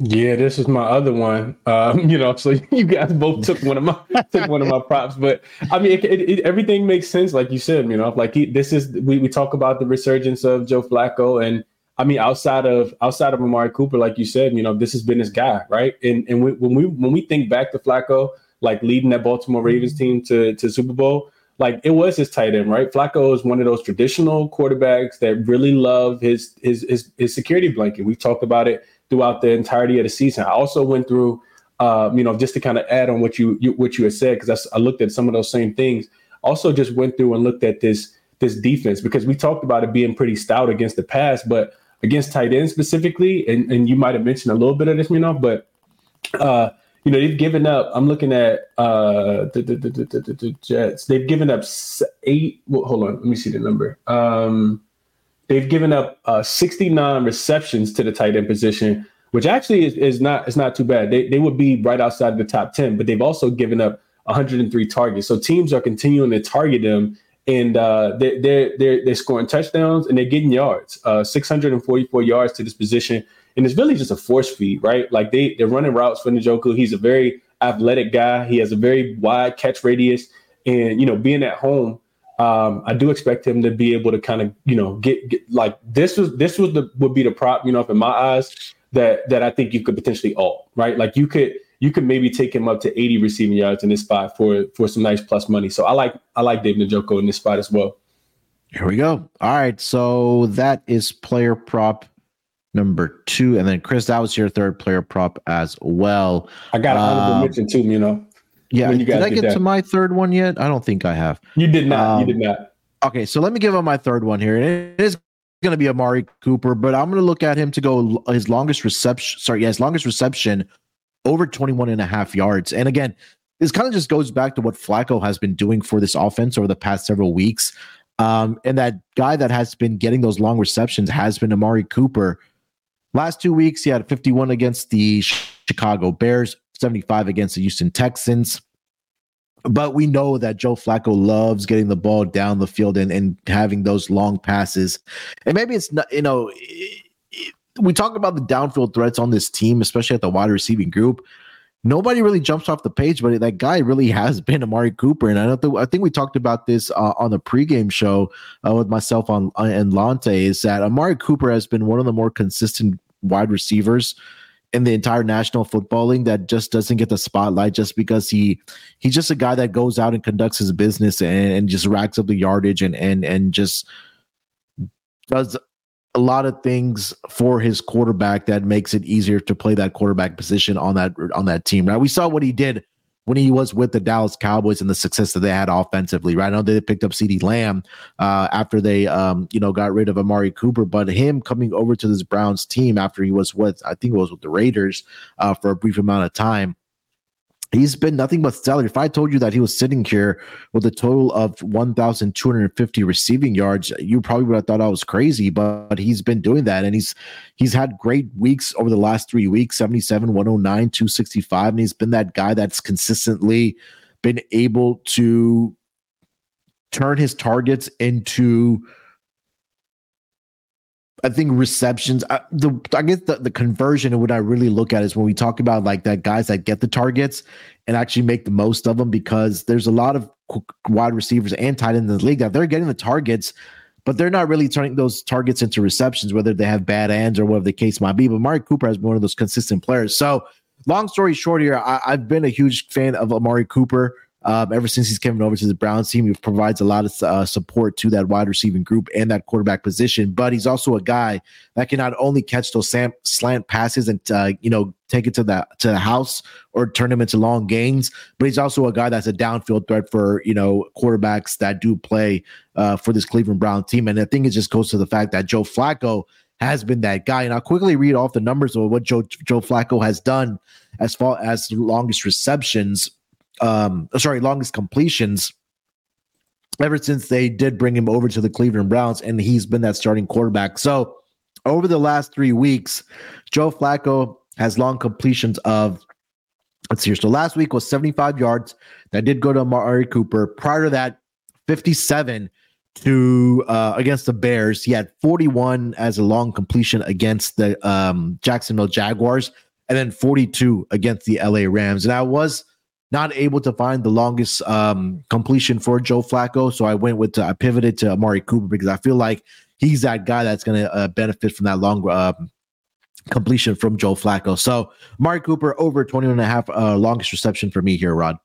Yeah, this is my other one. Um, *laughs* you know, so *laughs* you guys both took one of my *laughs* took one of my props, but I mean, it, it, it, everything makes sense, like you said. You know, like he, this is we we talk about the resurgence of Joe Flacco, and I mean, outside of outside of Amari Cooper, like you said, you know, this has been his guy, right? And and we, when we when we think back to Flacco, like leading that Baltimore Ravens team to to Super Bowl, like it was his tight end, right? Flacco is one of those traditional quarterbacks that really love his his his, his security blanket. We've talked about it throughout the entirety of the season. I also went through, uh, you know, just to kind of add on what you, you what you had said because I looked at some of those same things. Also, just went through and looked at this this defense because we talked about it being pretty stout against the pass, but against tight ends specifically, and, and you might have mentioned a little bit of this, you know, but uh, you know, they've given up. I'm looking at uh the, the, the, the, the Jets. They've given up eight. Well, hold on, let me see the number. Um, they've given up uh, 69 receptions to the tight end position, which actually is, is not is not too bad. They they would be right outside of the top 10, but they've also given up 103 targets. So teams are continuing to target them and uh, they're, they're, they're, they're scoring touchdowns and they're getting yards, uh, 644 yards to this position. And it's really just a force feed, right? Like they, they're running routes for Njoku. He's a very athletic guy. He has a very wide catch radius. And, you know, being at home, um, I do expect him to be able to kind of, you know, get, get like this was this was the would be the prop, you know, in my eyes that that I think you could potentially all right. Like you could you could maybe take him up to 80 receiving yards in this spot for for some nice plus money. So I like I like Dave Njoku in this spot as well. Here we go. All right, so that is player prop number two, and then Chris, that was your third player prop as well. I got an honorable um, mention too. You know. Yeah. Did I get to my third one yet? I don't think I have. You did not. Um, you did not. Okay, so let me give him my third one here. It is going to be Amari Cooper, but I'm going to look at him to go his longest reception. Sorry, yeah, his longest reception over 21 and a half yards. And again, this kind of just goes back to what Flacco has been doing for this offense over the past several weeks. Um, and that guy that has been getting those long receptions has been Amari Cooper. Last two weeks, he had 51 against the Chicago Bears, 75 against the Houston Texans. But we know that Joe Flacco loves getting the ball down the field and, and having those long passes. And maybe it's not, you know, we talk about the downfield threats on this team, especially at the wide receiving group. Nobody really jumps off the page, but that guy really has *laughs* been Amari Cooper, and I don't think I think we talked about this uh, on the pregame show uh, with myself on uh, and Lante. Is that Amari Cooper has been one of the more consistent wide receivers in the entire National Football League that just doesn't get the spotlight just because he he's just a guy that goes out and conducts his business and, and just racks up the yardage and and and just does a lot of things for his quarterback that makes it easier to play that quarterback position on that on that team. Right? We saw what he did when he was with the Dallas Cowboys and the success that they had offensively. Right? I know they picked up CeeDee Lamb uh, after they um, you know got rid of Amari Cooper, but him coming over to this Browns team after he was with I think it was with the Raiders uh, for a brief amount of time He's been nothing but stellar. If I told you that he was sitting here with a total of 1,250 receiving yards, you probably would have thought I was crazy. But he's been doing that, and he's he's had great weeks over the last three weeks: 77, 109, 265, and he's been that guy that's consistently been able to turn his targets into I think receptions. I, the I guess the, the conversion and what I really look at is when we talk about like that guys that get the targets and actually make the most of them because there's a lot of wide receivers and tight ends in the league that they're getting the targets, but they're not really turning those targets into receptions, whether they have bad hands or whatever the case might be. But Amari Cooper has been one of those consistent players. So, long story short, here I, I've been a huge fan of Amari Cooper. Um, ever since he's coming over to the Browns team, he provides a lot of uh, support to that wide receiving group and that quarterback position. But he's also a guy that can not only catch those sam- slant passes and uh, you know take it to the to the house or turn them into long gains, but he's also a guy that's a downfield threat for you know quarterbacks that do play uh, for this Cleveland Brown team. And I think it just goes to the fact that Joe Flacco has been that guy. And I'll quickly read off the numbers of what Joe Joe Flacco has done as far as longest receptions um, sorry, longest completions ever since they did bring him over to the Cleveland Browns, and he's been that starting quarterback. So over the last three weeks, Joe Flacco has long completions of let's see here. So last week was 75 yards. That did go to Amari Cooper. Prior to that, 57 to uh, against the Bears. He had 41 as a long completion against the um, Jacksonville Jaguars, and then 42 against the LA Rams. And I was not able to find the longest um, completion for Joe Flacco. So I went with, I pivoted to Amari Cooper because I feel like he's that guy that's going to uh, benefit from that long um, completion from Joe Flacco. So Amari Cooper over 21 and a half, uh, longest reception for me here, Rod.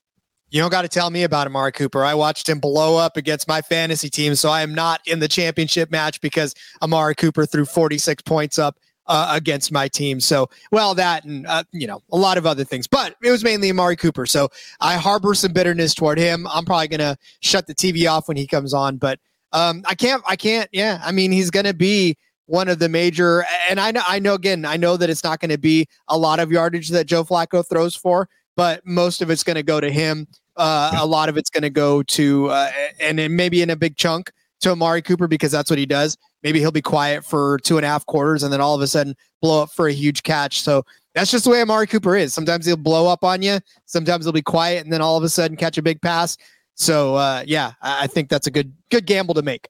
You don't got to tell me about Amari Cooper. I watched him blow up against my fantasy team, so I am not in the championship match because Amari Cooper threw 46 points up uh, against my team. So, well, that and uh, you know a lot of other things, but it was mainly Amari Cooper. So I harbor some bitterness toward him. I'm probably gonna shut the TV off when he comes on, but um, I can't. I can't. Yeah, I mean he's gonna be one of the major. And I know. I know. Again, I know that it's not going to be a lot of yardage that Joe Flacco throws for, but most of it's going to go to him. Uh, a lot of it's going to go to, uh, and then maybe in a big chunk to Amari Cooper because that's what he does. Maybe he'll be quiet for two and a half quarters and then all of a sudden blow up for a huge catch. So that's just the way Amari Cooper is. Sometimes he'll blow up on you. Sometimes he'll be quiet and then all of a sudden catch a big pass. So uh, yeah, I think that's a good good gamble to make.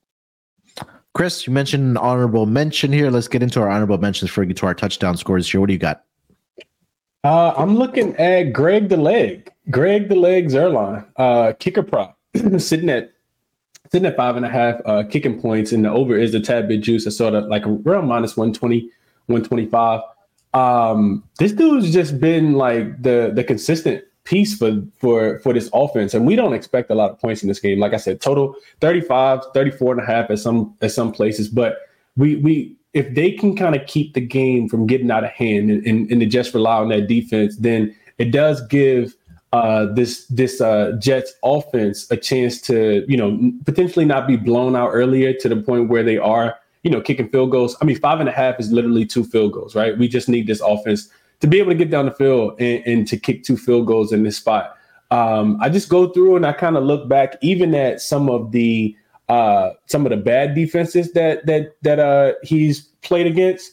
Chris, you mentioned an honorable mention here. Let's get into our honorable mentions before we get to our touchdown scores here. What do you got? Uh, I'm looking at Greg the Leg, Greg the Legs Zuerlein, uh, kicker prop, *clears throat* sitting at sitting at five and a half uh, kicking points, and the over is a tad bit juice. It's sort of like around minus 120, 125. Um, this dude's just been like the the consistent piece for for for this offense and we don't expect a lot of points in this game like i said total 35 34 and a half at some at some places but we we if they can kind of keep the game from getting out of hand and, and, and to just rely on that defense then it does give uh, this this uh, Jets offense a chance to you know potentially not be blown out earlier to the point where they are you know kicking field goals. I mean, five and a half is literally two field goals, right? We just need this offense to be able to get down the field and, and to kick two field goals in this spot. Um, I just go through and I kind of look back, even at some of the uh, some of the bad defenses that that that uh, he's played against.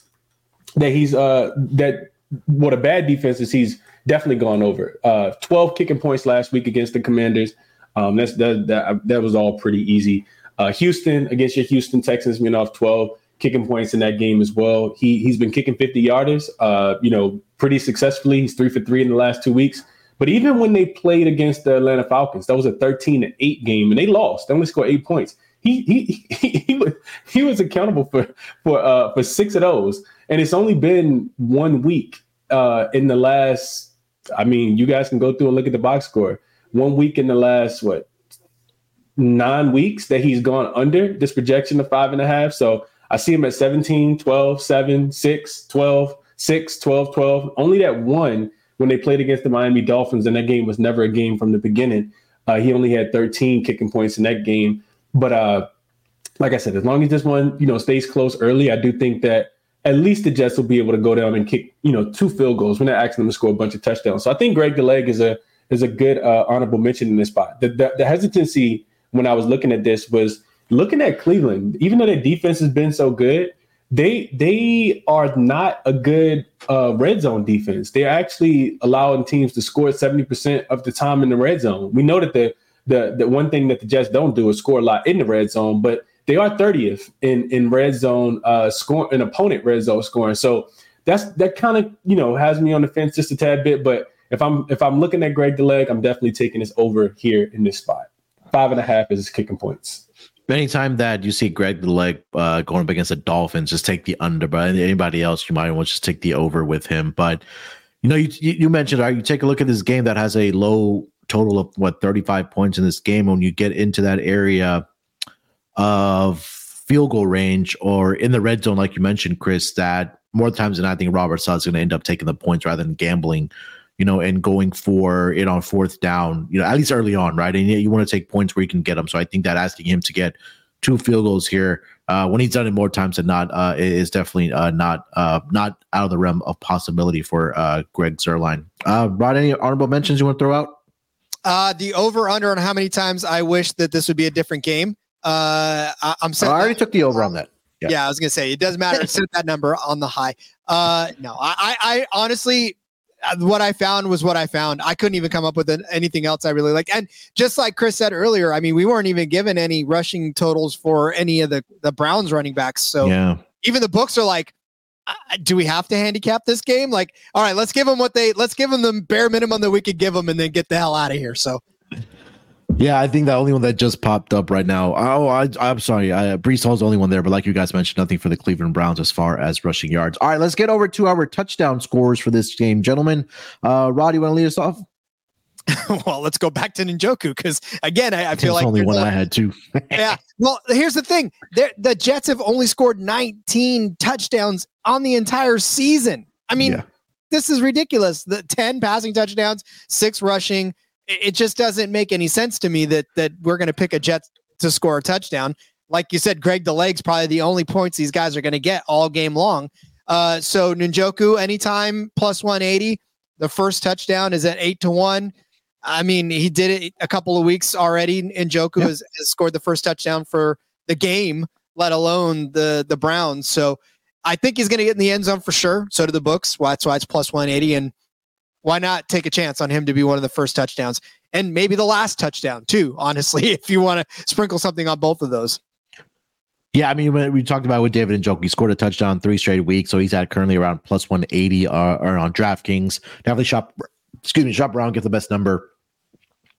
That he's uh, that what a bad defense is he's definitely gone over. Uh, 12 kicking points last week against the Commanders. Um, that's that, that that was all pretty easy. Uh, Houston against your Houston Texans went off 12 kicking points in that game as well. He he's been kicking 50 yarders, uh, you know, pretty successfully. He's three for three in the last two weeks. But even when they played against the Atlanta Falcons, that was a 13 to 8 game, and they lost. They only scored eight points. He he *laughs* he, he, was, he was accountable for for uh, for six of those, and it's only been one week uh, in the last I mean, you guys can go through and look at the box score. One week in the last what nine weeks that he's gone under this projection of five and a half. So I see him at 17, 12, 7, 6, 12, 6, 12, 12. Only that one when they played against the Miami Dolphins, and that game was never a game from the beginning. Uh, he only had 13 kicking points in that game. But uh, like I said, as long as this one, you know, stays close early, I do think that at least the Jets will be able to go down and kick, you know, two field goals. We're not asking them to score a bunch of touchdowns. So I think Greg Leg is a is a good uh, honorable mention in this spot. The, the, the hesitancy when I was looking at this was looking at Cleveland. Even though their defense has been so good, they they are not a good uh, red zone defense. They're actually allowing teams to score seventy percent of the time in the red zone. We know that the the the one thing that the Jets don't do is score a lot in the red zone, but they are 30th in in red zone uh score an opponent red zone scoring. So that's that kind of you know has me on the fence just a tad bit. But if I'm if I'm looking at Greg Deleg, I'm definitely taking this over here in this spot. Five and a half is kicking points. Anytime that you see Greg the leg uh, going up against the Dolphins, just take the under. But anybody else, you might want to just take the over with him. But you know, you you mentioned, right? You take a look at this game that has a low total of what 35 points in this game. When you get into that area, of field goal range or in the red zone, like you mentioned, Chris, that more times than I think Robert Saleh is going to end up taking the points rather than gambling, you know, and going for it on fourth down, you know, at least early on, right? And you want to take points where you can get them. So I think that asking him to get two field goals here uh, when he's done it more times than not uh, is definitely uh, not uh, not out of the realm of possibility for uh, Greg Zuerlein. Uh, Rod, any honorable mentions you want to throw out? Uh, the over under on how many times I wish that this would be a different game. Uh, I, am oh, I already took the over on that. Yeah. yeah, I was gonna say it doesn't matter. Set that number on the high. Uh, no, I, I honestly, uh, what I found was what I found. I couldn't even come up with anything else I really like. And just like Chris said earlier, I mean, we weren't even given any rushing totals for any of the the Browns running backs. So yeah. even the books are like, do we have to handicap this game? Like, all right, let's give them what they let's give them the bare minimum that we could give them, and then get the hell out of here. So, Yeah, I think the only one that just popped up right now. Oh, I, I'm sorry. I, Breece Hall's the only one there, but like you guys mentioned, nothing for the Cleveland Browns as far as rushing yards. All right, let's get over to our touchdown scores for this game, gentlemen. Uh, Rod, you want to lead us off? *laughs* well, let's go back to Njoku because again, I, I feel like only one a- I had too. *laughs* yeah. Well, here's the thing: They're, the Jets have only scored 19 touchdowns on the entire season. I mean, Yeah. this is ridiculous. The 10 passing touchdowns, six rushing. It, just doesn't make any sense to me that that we're going to pick a Jets to score a touchdown. Like you said, Greg the leg's probably the only points these guys are going to get all game long. Uh, so Njoku, anytime plus 180. The first touchdown is at eight to one. I mean, he did it a couple of weeks already. Njoku Yeah. has, has scored the first touchdown for the game, let alone the the Browns. So I think he's going to get in the end zone for sure. So do the books. Well, that's why it's plus 180. And why not take a chance on him to be one of the first touchdowns and maybe the last touchdown too? Honestly, *laughs* if you want to sprinkle something on both of those. Yeah, I mean, we talked about with David Njoku, he scored a touchdown three straight weeks, so he's at currently around plus 180 uh, or on DraftKings. Definitely shop, excuse me, shop around, get the best number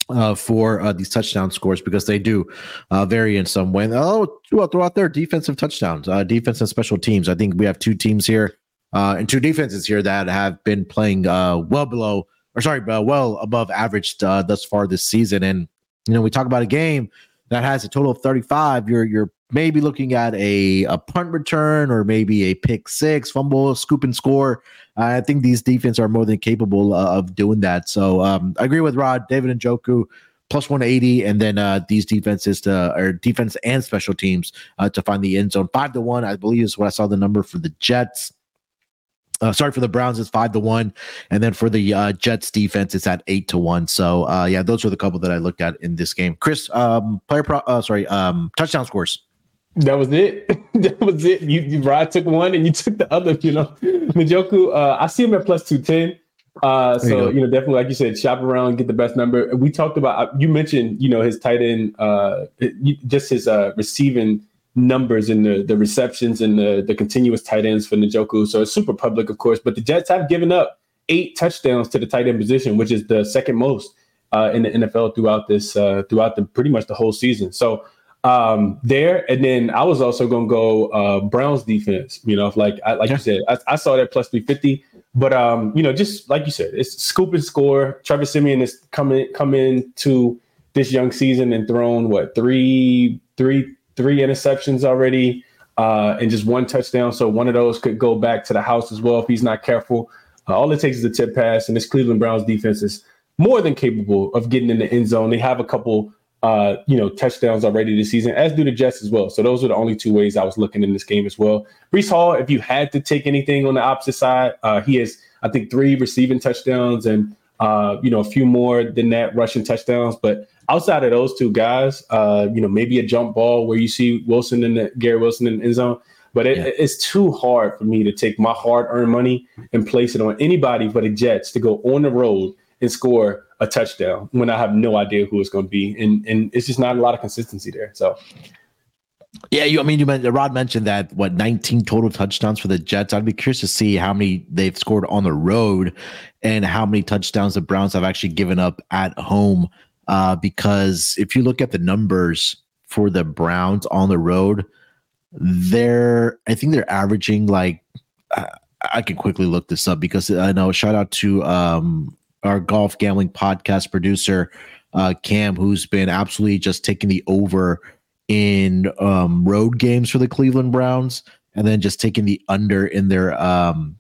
uh, for uh, these touchdown scores because they do uh, vary in some way. Oh, well, throw out their defensive touchdowns, uh, defense and special teams. I think we have two teams here uh, and two defenses here that have been playing uh, well below, or sorry, uh, well above average uh, thus far this season. And you know, we talk about a game that has a total of 35. You're you're maybe looking at a, a punt return or maybe a pick six, fumble, scoop and score. I think these defense are more than capable uh, of doing that. So um, I agree with Rod, David Njoku plus 180, and then uh, these defenses to or defense and special teams uh, to find the end zone. Five to one, I believe, is what I saw the number for the Jets. Uh, sorry for the Browns, it's five to one, and then for the uh, Jets defense, it's at eight to one. So uh, yeah, those are the couple that I looked at in this game. Chris, um, player, pro- uh, sorry, um, touchdown scores. That was it. *laughs* that was it. You, you Rod took one and you took the other. You know, *laughs* Njoku. Uh, I see him at plus two ten. Uh, There you so you, know, definitely, like you said, shop around, get the best number. We talked about. uh, You mentioned, you know, his tight end, uh, just his uh, receiving numbers and the the receptions and the the continuous tight ends for Njoku. So it's super public, of course. But the Jets have given up eight touchdowns to the tight end position, which is the second most uh, in the NFL throughout this uh, throughout the pretty much the whole season. So um there and then i was also gonna go uh browns defense you know if like I, like Yeah. you said I, I saw that plus 350 but um you know just like you said it's scoop and score trevor siemian is coming coming to this young season and thrown what three three three interceptions already uh and just one touchdown so one of those could go back to the house as well if he's not careful uh, all it takes is a tip pass and this cleveland browns defense is more than capable of getting in the end zone they have a couple uh, you know, touchdowns already this season, as do the Jets as well. So those are the only two ways I was looking in this game as well. Breece Hall, if you had to take anything on the opposite side, uh, he has, I think, three receiving touchdowns and uh, you know, a few more than that rushing touchdowns. But outside of those two guys, uh, you know, maybe a jump ball where you see Wilson and the Garrett Wilson in the end zone. But it, Yeah. it's too hard for me to take my hard-earned money and place it on anybody but the Jets to go on the road and score a touchdown when I have no idea who it's going to be, and and it's just not a lot of consistency there. So Yeah, you. I mean, you mentioned Rod mentioned that what 19 total touchdowns for the Jets. I'd be curious to see how many they've scored on the road, and how many touchdowns the Browns have actually given up at home. Uh, because if you look at the numbers for the Browns on the road, they're I think they're averaging like I, I can quickly look this up because I know. Shout out to um our golf gambling podcast producer uh Cam, who's been absolutely just taking the over in um, road games for the Cleveland Browns, and then just taking the under in their um,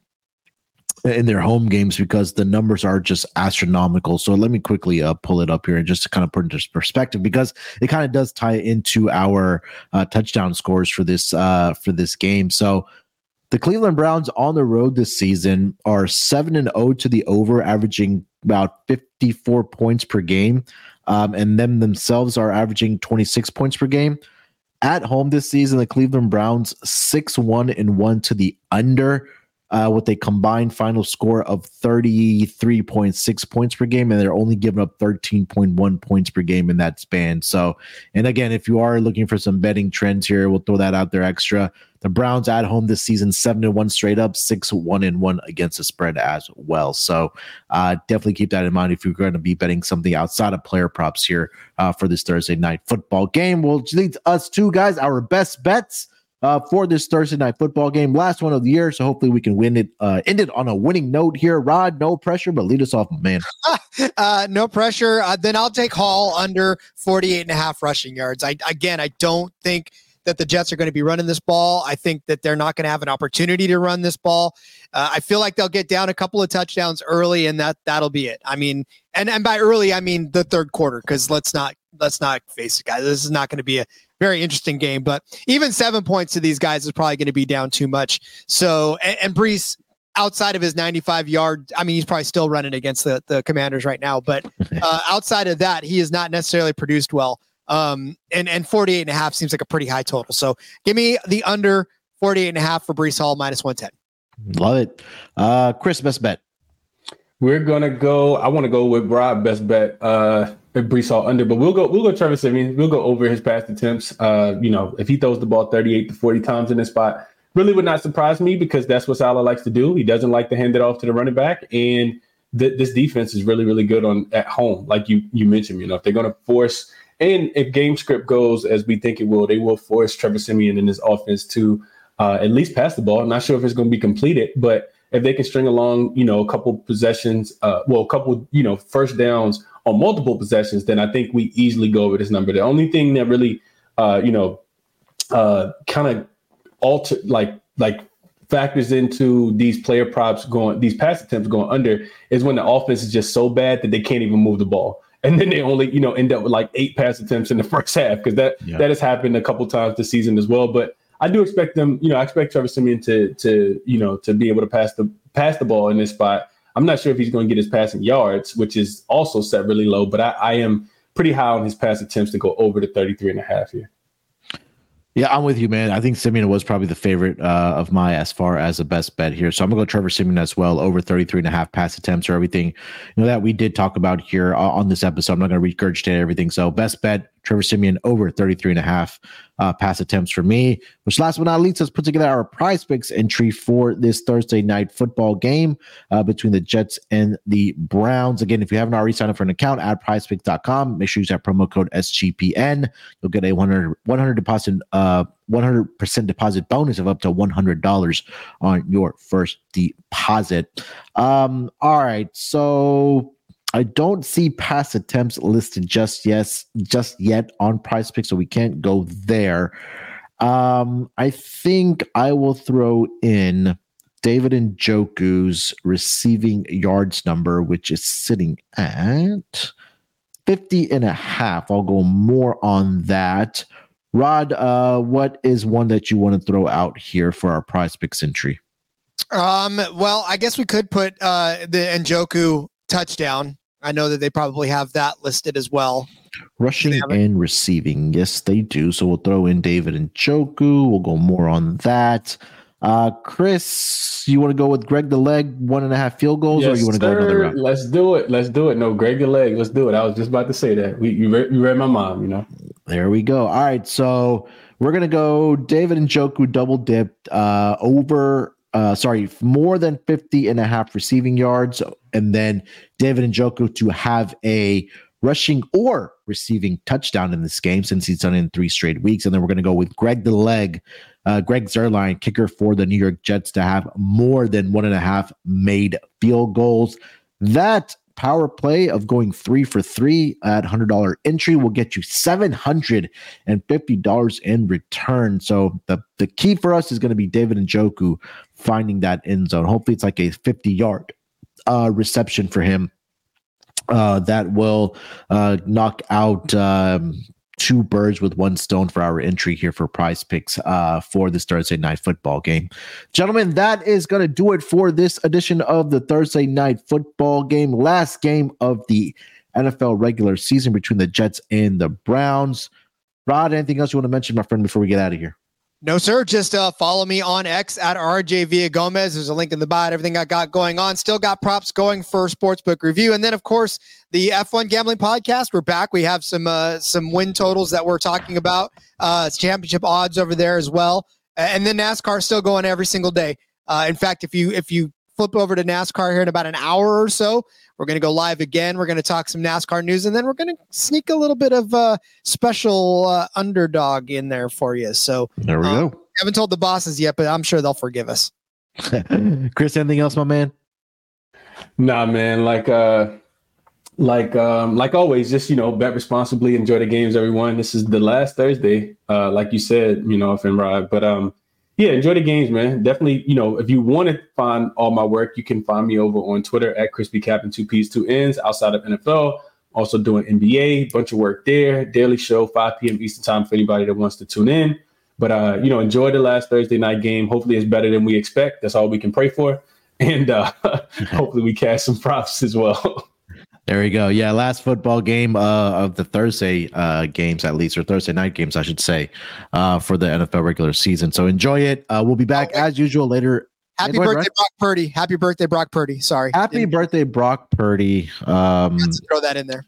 in their home games because the numbers are just astronomical. So let me quickly uh, pull it up here and just to kind of put into perspective because it kind of does tie into our uh, touchdown scores for this uh, for this game. So the Cleveland Browns on the road this season are seven and zero to the over, averaging about fifty four points per game um, and them themselves are averaging 26 points per game. At home this season, the Cleveland Browns six one and one to the under, uh, with a combined final score of 33.6 points per game, and they're only giving up 13.1 points per game in that span. So, and again, if you are looking for some betting trends here, we'll throw that out there extra. The Browns at home this season, seven and one straight up, six one and one against the spread as well. So uh, definitely keep that in mind if you're going to be betting something outside of player props here uh, for this Thursday night football game. Well, leads us two guys our best bets. Uh, for this Thursday night football game, last one of the year. So hopefully we can win it, uh, end it on a winning note here. Rod, no pressure, but lead us off, man. *laughs* uh, no pressure. Uh, then I'll take Hall under 48 and a half rushing yards. I, again, I don't think that the Jets are going to be running this ball. I think that they're not going to have an opportunity to run this ball. Uh, I feel like they'll get down a couple of touchdowns early, and that that'll be it. I mean, and and by early, I mean the third quarter, because let's not let's not face it, guys. This is not going to be a very interesting game. But even seven points to these guys is probably going to be down too much. So and, and Breece outside of his 95 yard i mean he's probably still running against the, the commanders right now but *laughs* uh, outside of that he has not necessarily produced well um, and, and 48 and a half seems like a pretty high total. So give me the under 48 and a half for Breece Hall minus 110. Love it. Uh, Chris, best bet. We're gonna go. I want to go with Rob best bet. Uh, Breece Hall under, but we'll go. We'll go. Trevor Siemian. We'll go over his past attempts. Uh, you know, if he throws the ball 38 to 40 times in this spot, really would not surprise me because that's what Saleh likes to do. He doesn't like to hand it off to the running back, and th- this defense is really, really good on at home. Like you you mentioned, you know, if they're gonna force and if game script goes as we think it will, they will force Trevor Siemian and his offense to uh, at least pass the ball. I'm not sure if it's going to be completed, but if they can string along, you know, a couple possessions, uh, well, a couple, you know, first downs on multiple possessions, then I think we easily go over this number. The only thing that really, uh, you know, uh, kind of alter like like factors into these player props going, these pass attempts going under is when the offense is just so bad that they can't even move the ball and then they only you know end up with like eight pass attempts in the *laughs* first half because that yeah. that has happened a couple times this season as well. But I do expect them, you know, I expect Trevor Siemian to to you know to be able to pass the pass the ball in this spot. I'm not sure if he's going to get his passing yards, which is also set really low, but I, I am pretty high on his pass attempts to go over the 33 and a half here. Yeah, I'm with you, man. I think Siemian was probably the favorite uh, of my as far as the best bet here. So I'm gonna go Trevor Siemian as well, over 33 and a half pass attempts or everything, you know, that we did talk about here on this episode. I'm not gonna regurgitate everything. So best bet, Trevor Siemian over 33 and a half uh, pass attempts for me. Which last but not least, let's put together our PrizePicks entry for this Thursday night football game uh, between the Jets and the Browns. Again, if you haven't already signed up for an account at prizepicks.com, make sure you use that promo code SGPN. You'll get a 100, 100 deposit, uh, 100% deposit bonus of up to $100 on your first deposit. Um, all right. So I don't see pass attempts listed just yet, just yet on Prize Pick, so we can't go there. Um, I think I will throw in David Njoku's receiving yards number, which is sitting at 50 and a half. I'll go more on that. Rod, uh, what is one that you want to throw out here for our PrizePicks entry? Um, well, I guess we could put uh the Njoku touchdown I know that they probably have that listed as well. Rushing and receiving. Yes, they do. So we'll throw in David Njoku. We'll go more on that. Uh, Chris, you want to go with Greg the Leg, one and a half field goals, yes, or you want to go another round? Let's do it. Let's do it. No, Greg the Leg. Let's do it. I was just about to say that. We, you, read, you read my mom, you know. There we go. All right. So we're going to go David Njoku double dipped uh, over uh, sorry, more than 50 and a half receiving yards. And then David and Njoku to have a rushing or receiving touchdown in this game since he's done it in three straight weeks. And then we're going to go with Greg the Leg, uh, Greg Zuerlein, kicker for the New York Jets, to have more than one and a half made field goals. That power play of going three for three at $100 entry will get you $750 in return. So the, the key for us is going to be David Njoku finding that end zone. Hopefully it's like a 50 yard uh, reception for him uh, that will uh, knock out um, two birds with one stone for our entry here for PrizePicks uh, for this Thursday night football game. Gentlemen, that is going to do it for this edition of the Thursday night football game. Last game of the NFL regular season between the Jets and the Browns. Rod, anything else you want to mention, my friend, before we get out of here? No, sir. Just uh, follow me on X at RJ Villagomez. There's a link in the bio. Everything I got going on. Still got props going for Sportsbook Review, and then of course the F1 Gambling Podcast. We're back. We have some uh, some win totals that we're talking about. Uh, championship odds over there as well, and then NASCAR still going every single day. Uh, in fact, if you if you flip over to NASCAR here in about an hour or so, we're going to go live again. We're going to talk some NASCAR news, and then we're going to sneak a little bit of uh, special uh, underdog in there for you. So There we Um, go. haven't told the bosses yet, but I'm sure they'll forgive us. *laughs* Chris, anything else, my man? Nah, man. Like uh, like um, like always, just you know, bet responsibly, enjoy the games, everyone. This is the last Thursday, uh, like you said, you know, if and ride. But um, yeah, enjoy the games, man. Definitely, you know, if you want to find all my work, you can find me over on Twitter at Crispy Captain Two P's Two N's. Outside of NFL, also doing NBA, bunch of work there. Daily show, 5 p.m. Eastern time for anybody that wants to tune in. But uh, you know, enjoy the last Thursday night game. Hopefully, it's better than we expect. That's all we can pray for. And uh, *laughs* hopefully, we cash some props as well. *laughs* There we go. Yeah, last football game uh, of the Thursday uh, games, at least, or Thursday night games, I should say, uh, for the NFL regular season. So enjoy it. Uh, we'll be back Oh, as usual later. Happy birthday, Brock Purdy. Happy birthday, Brock Purdy. Sorry. Happy Didn't birthday, Brock Purdy. Um, throw that in there.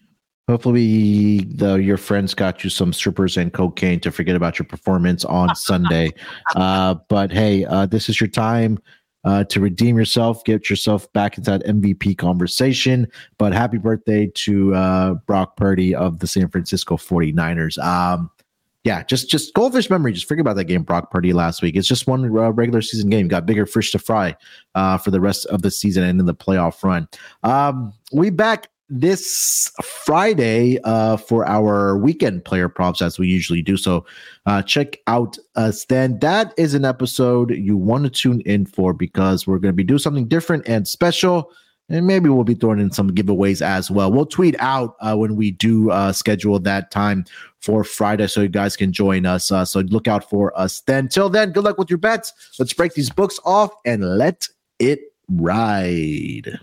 hopefully, the your friends got you some strippers and cocaine to forget about your performance on Sunday. *laughs* Uh, but hey, uh, this is your time. Uh, to redeem yourself, get yourself back into that MVP conversation. But happy birthday to uh, Brock Purdy of the San Francisco 49ers. Um, yeah, just just goldfish memory. Just forget about that game, Brock Purdy last week. It's just one uh, regular season game. Got bigger fish to fry uh, for the rest of the season and in the playoff run. Um, we back this Friday uh, for our weekend player props as we usually do. So uh, check out us then. That is an episode you want to tune in for because we're going to be doing something different and special. And maybe we'll be throwing in some giveaways as well. We'll tweet out uh, when we do uh, schedule that time for Friday so you guys can join us. Uh, so look out for us then. Till then, good luck with your bets. Let's break these books off and let it ride.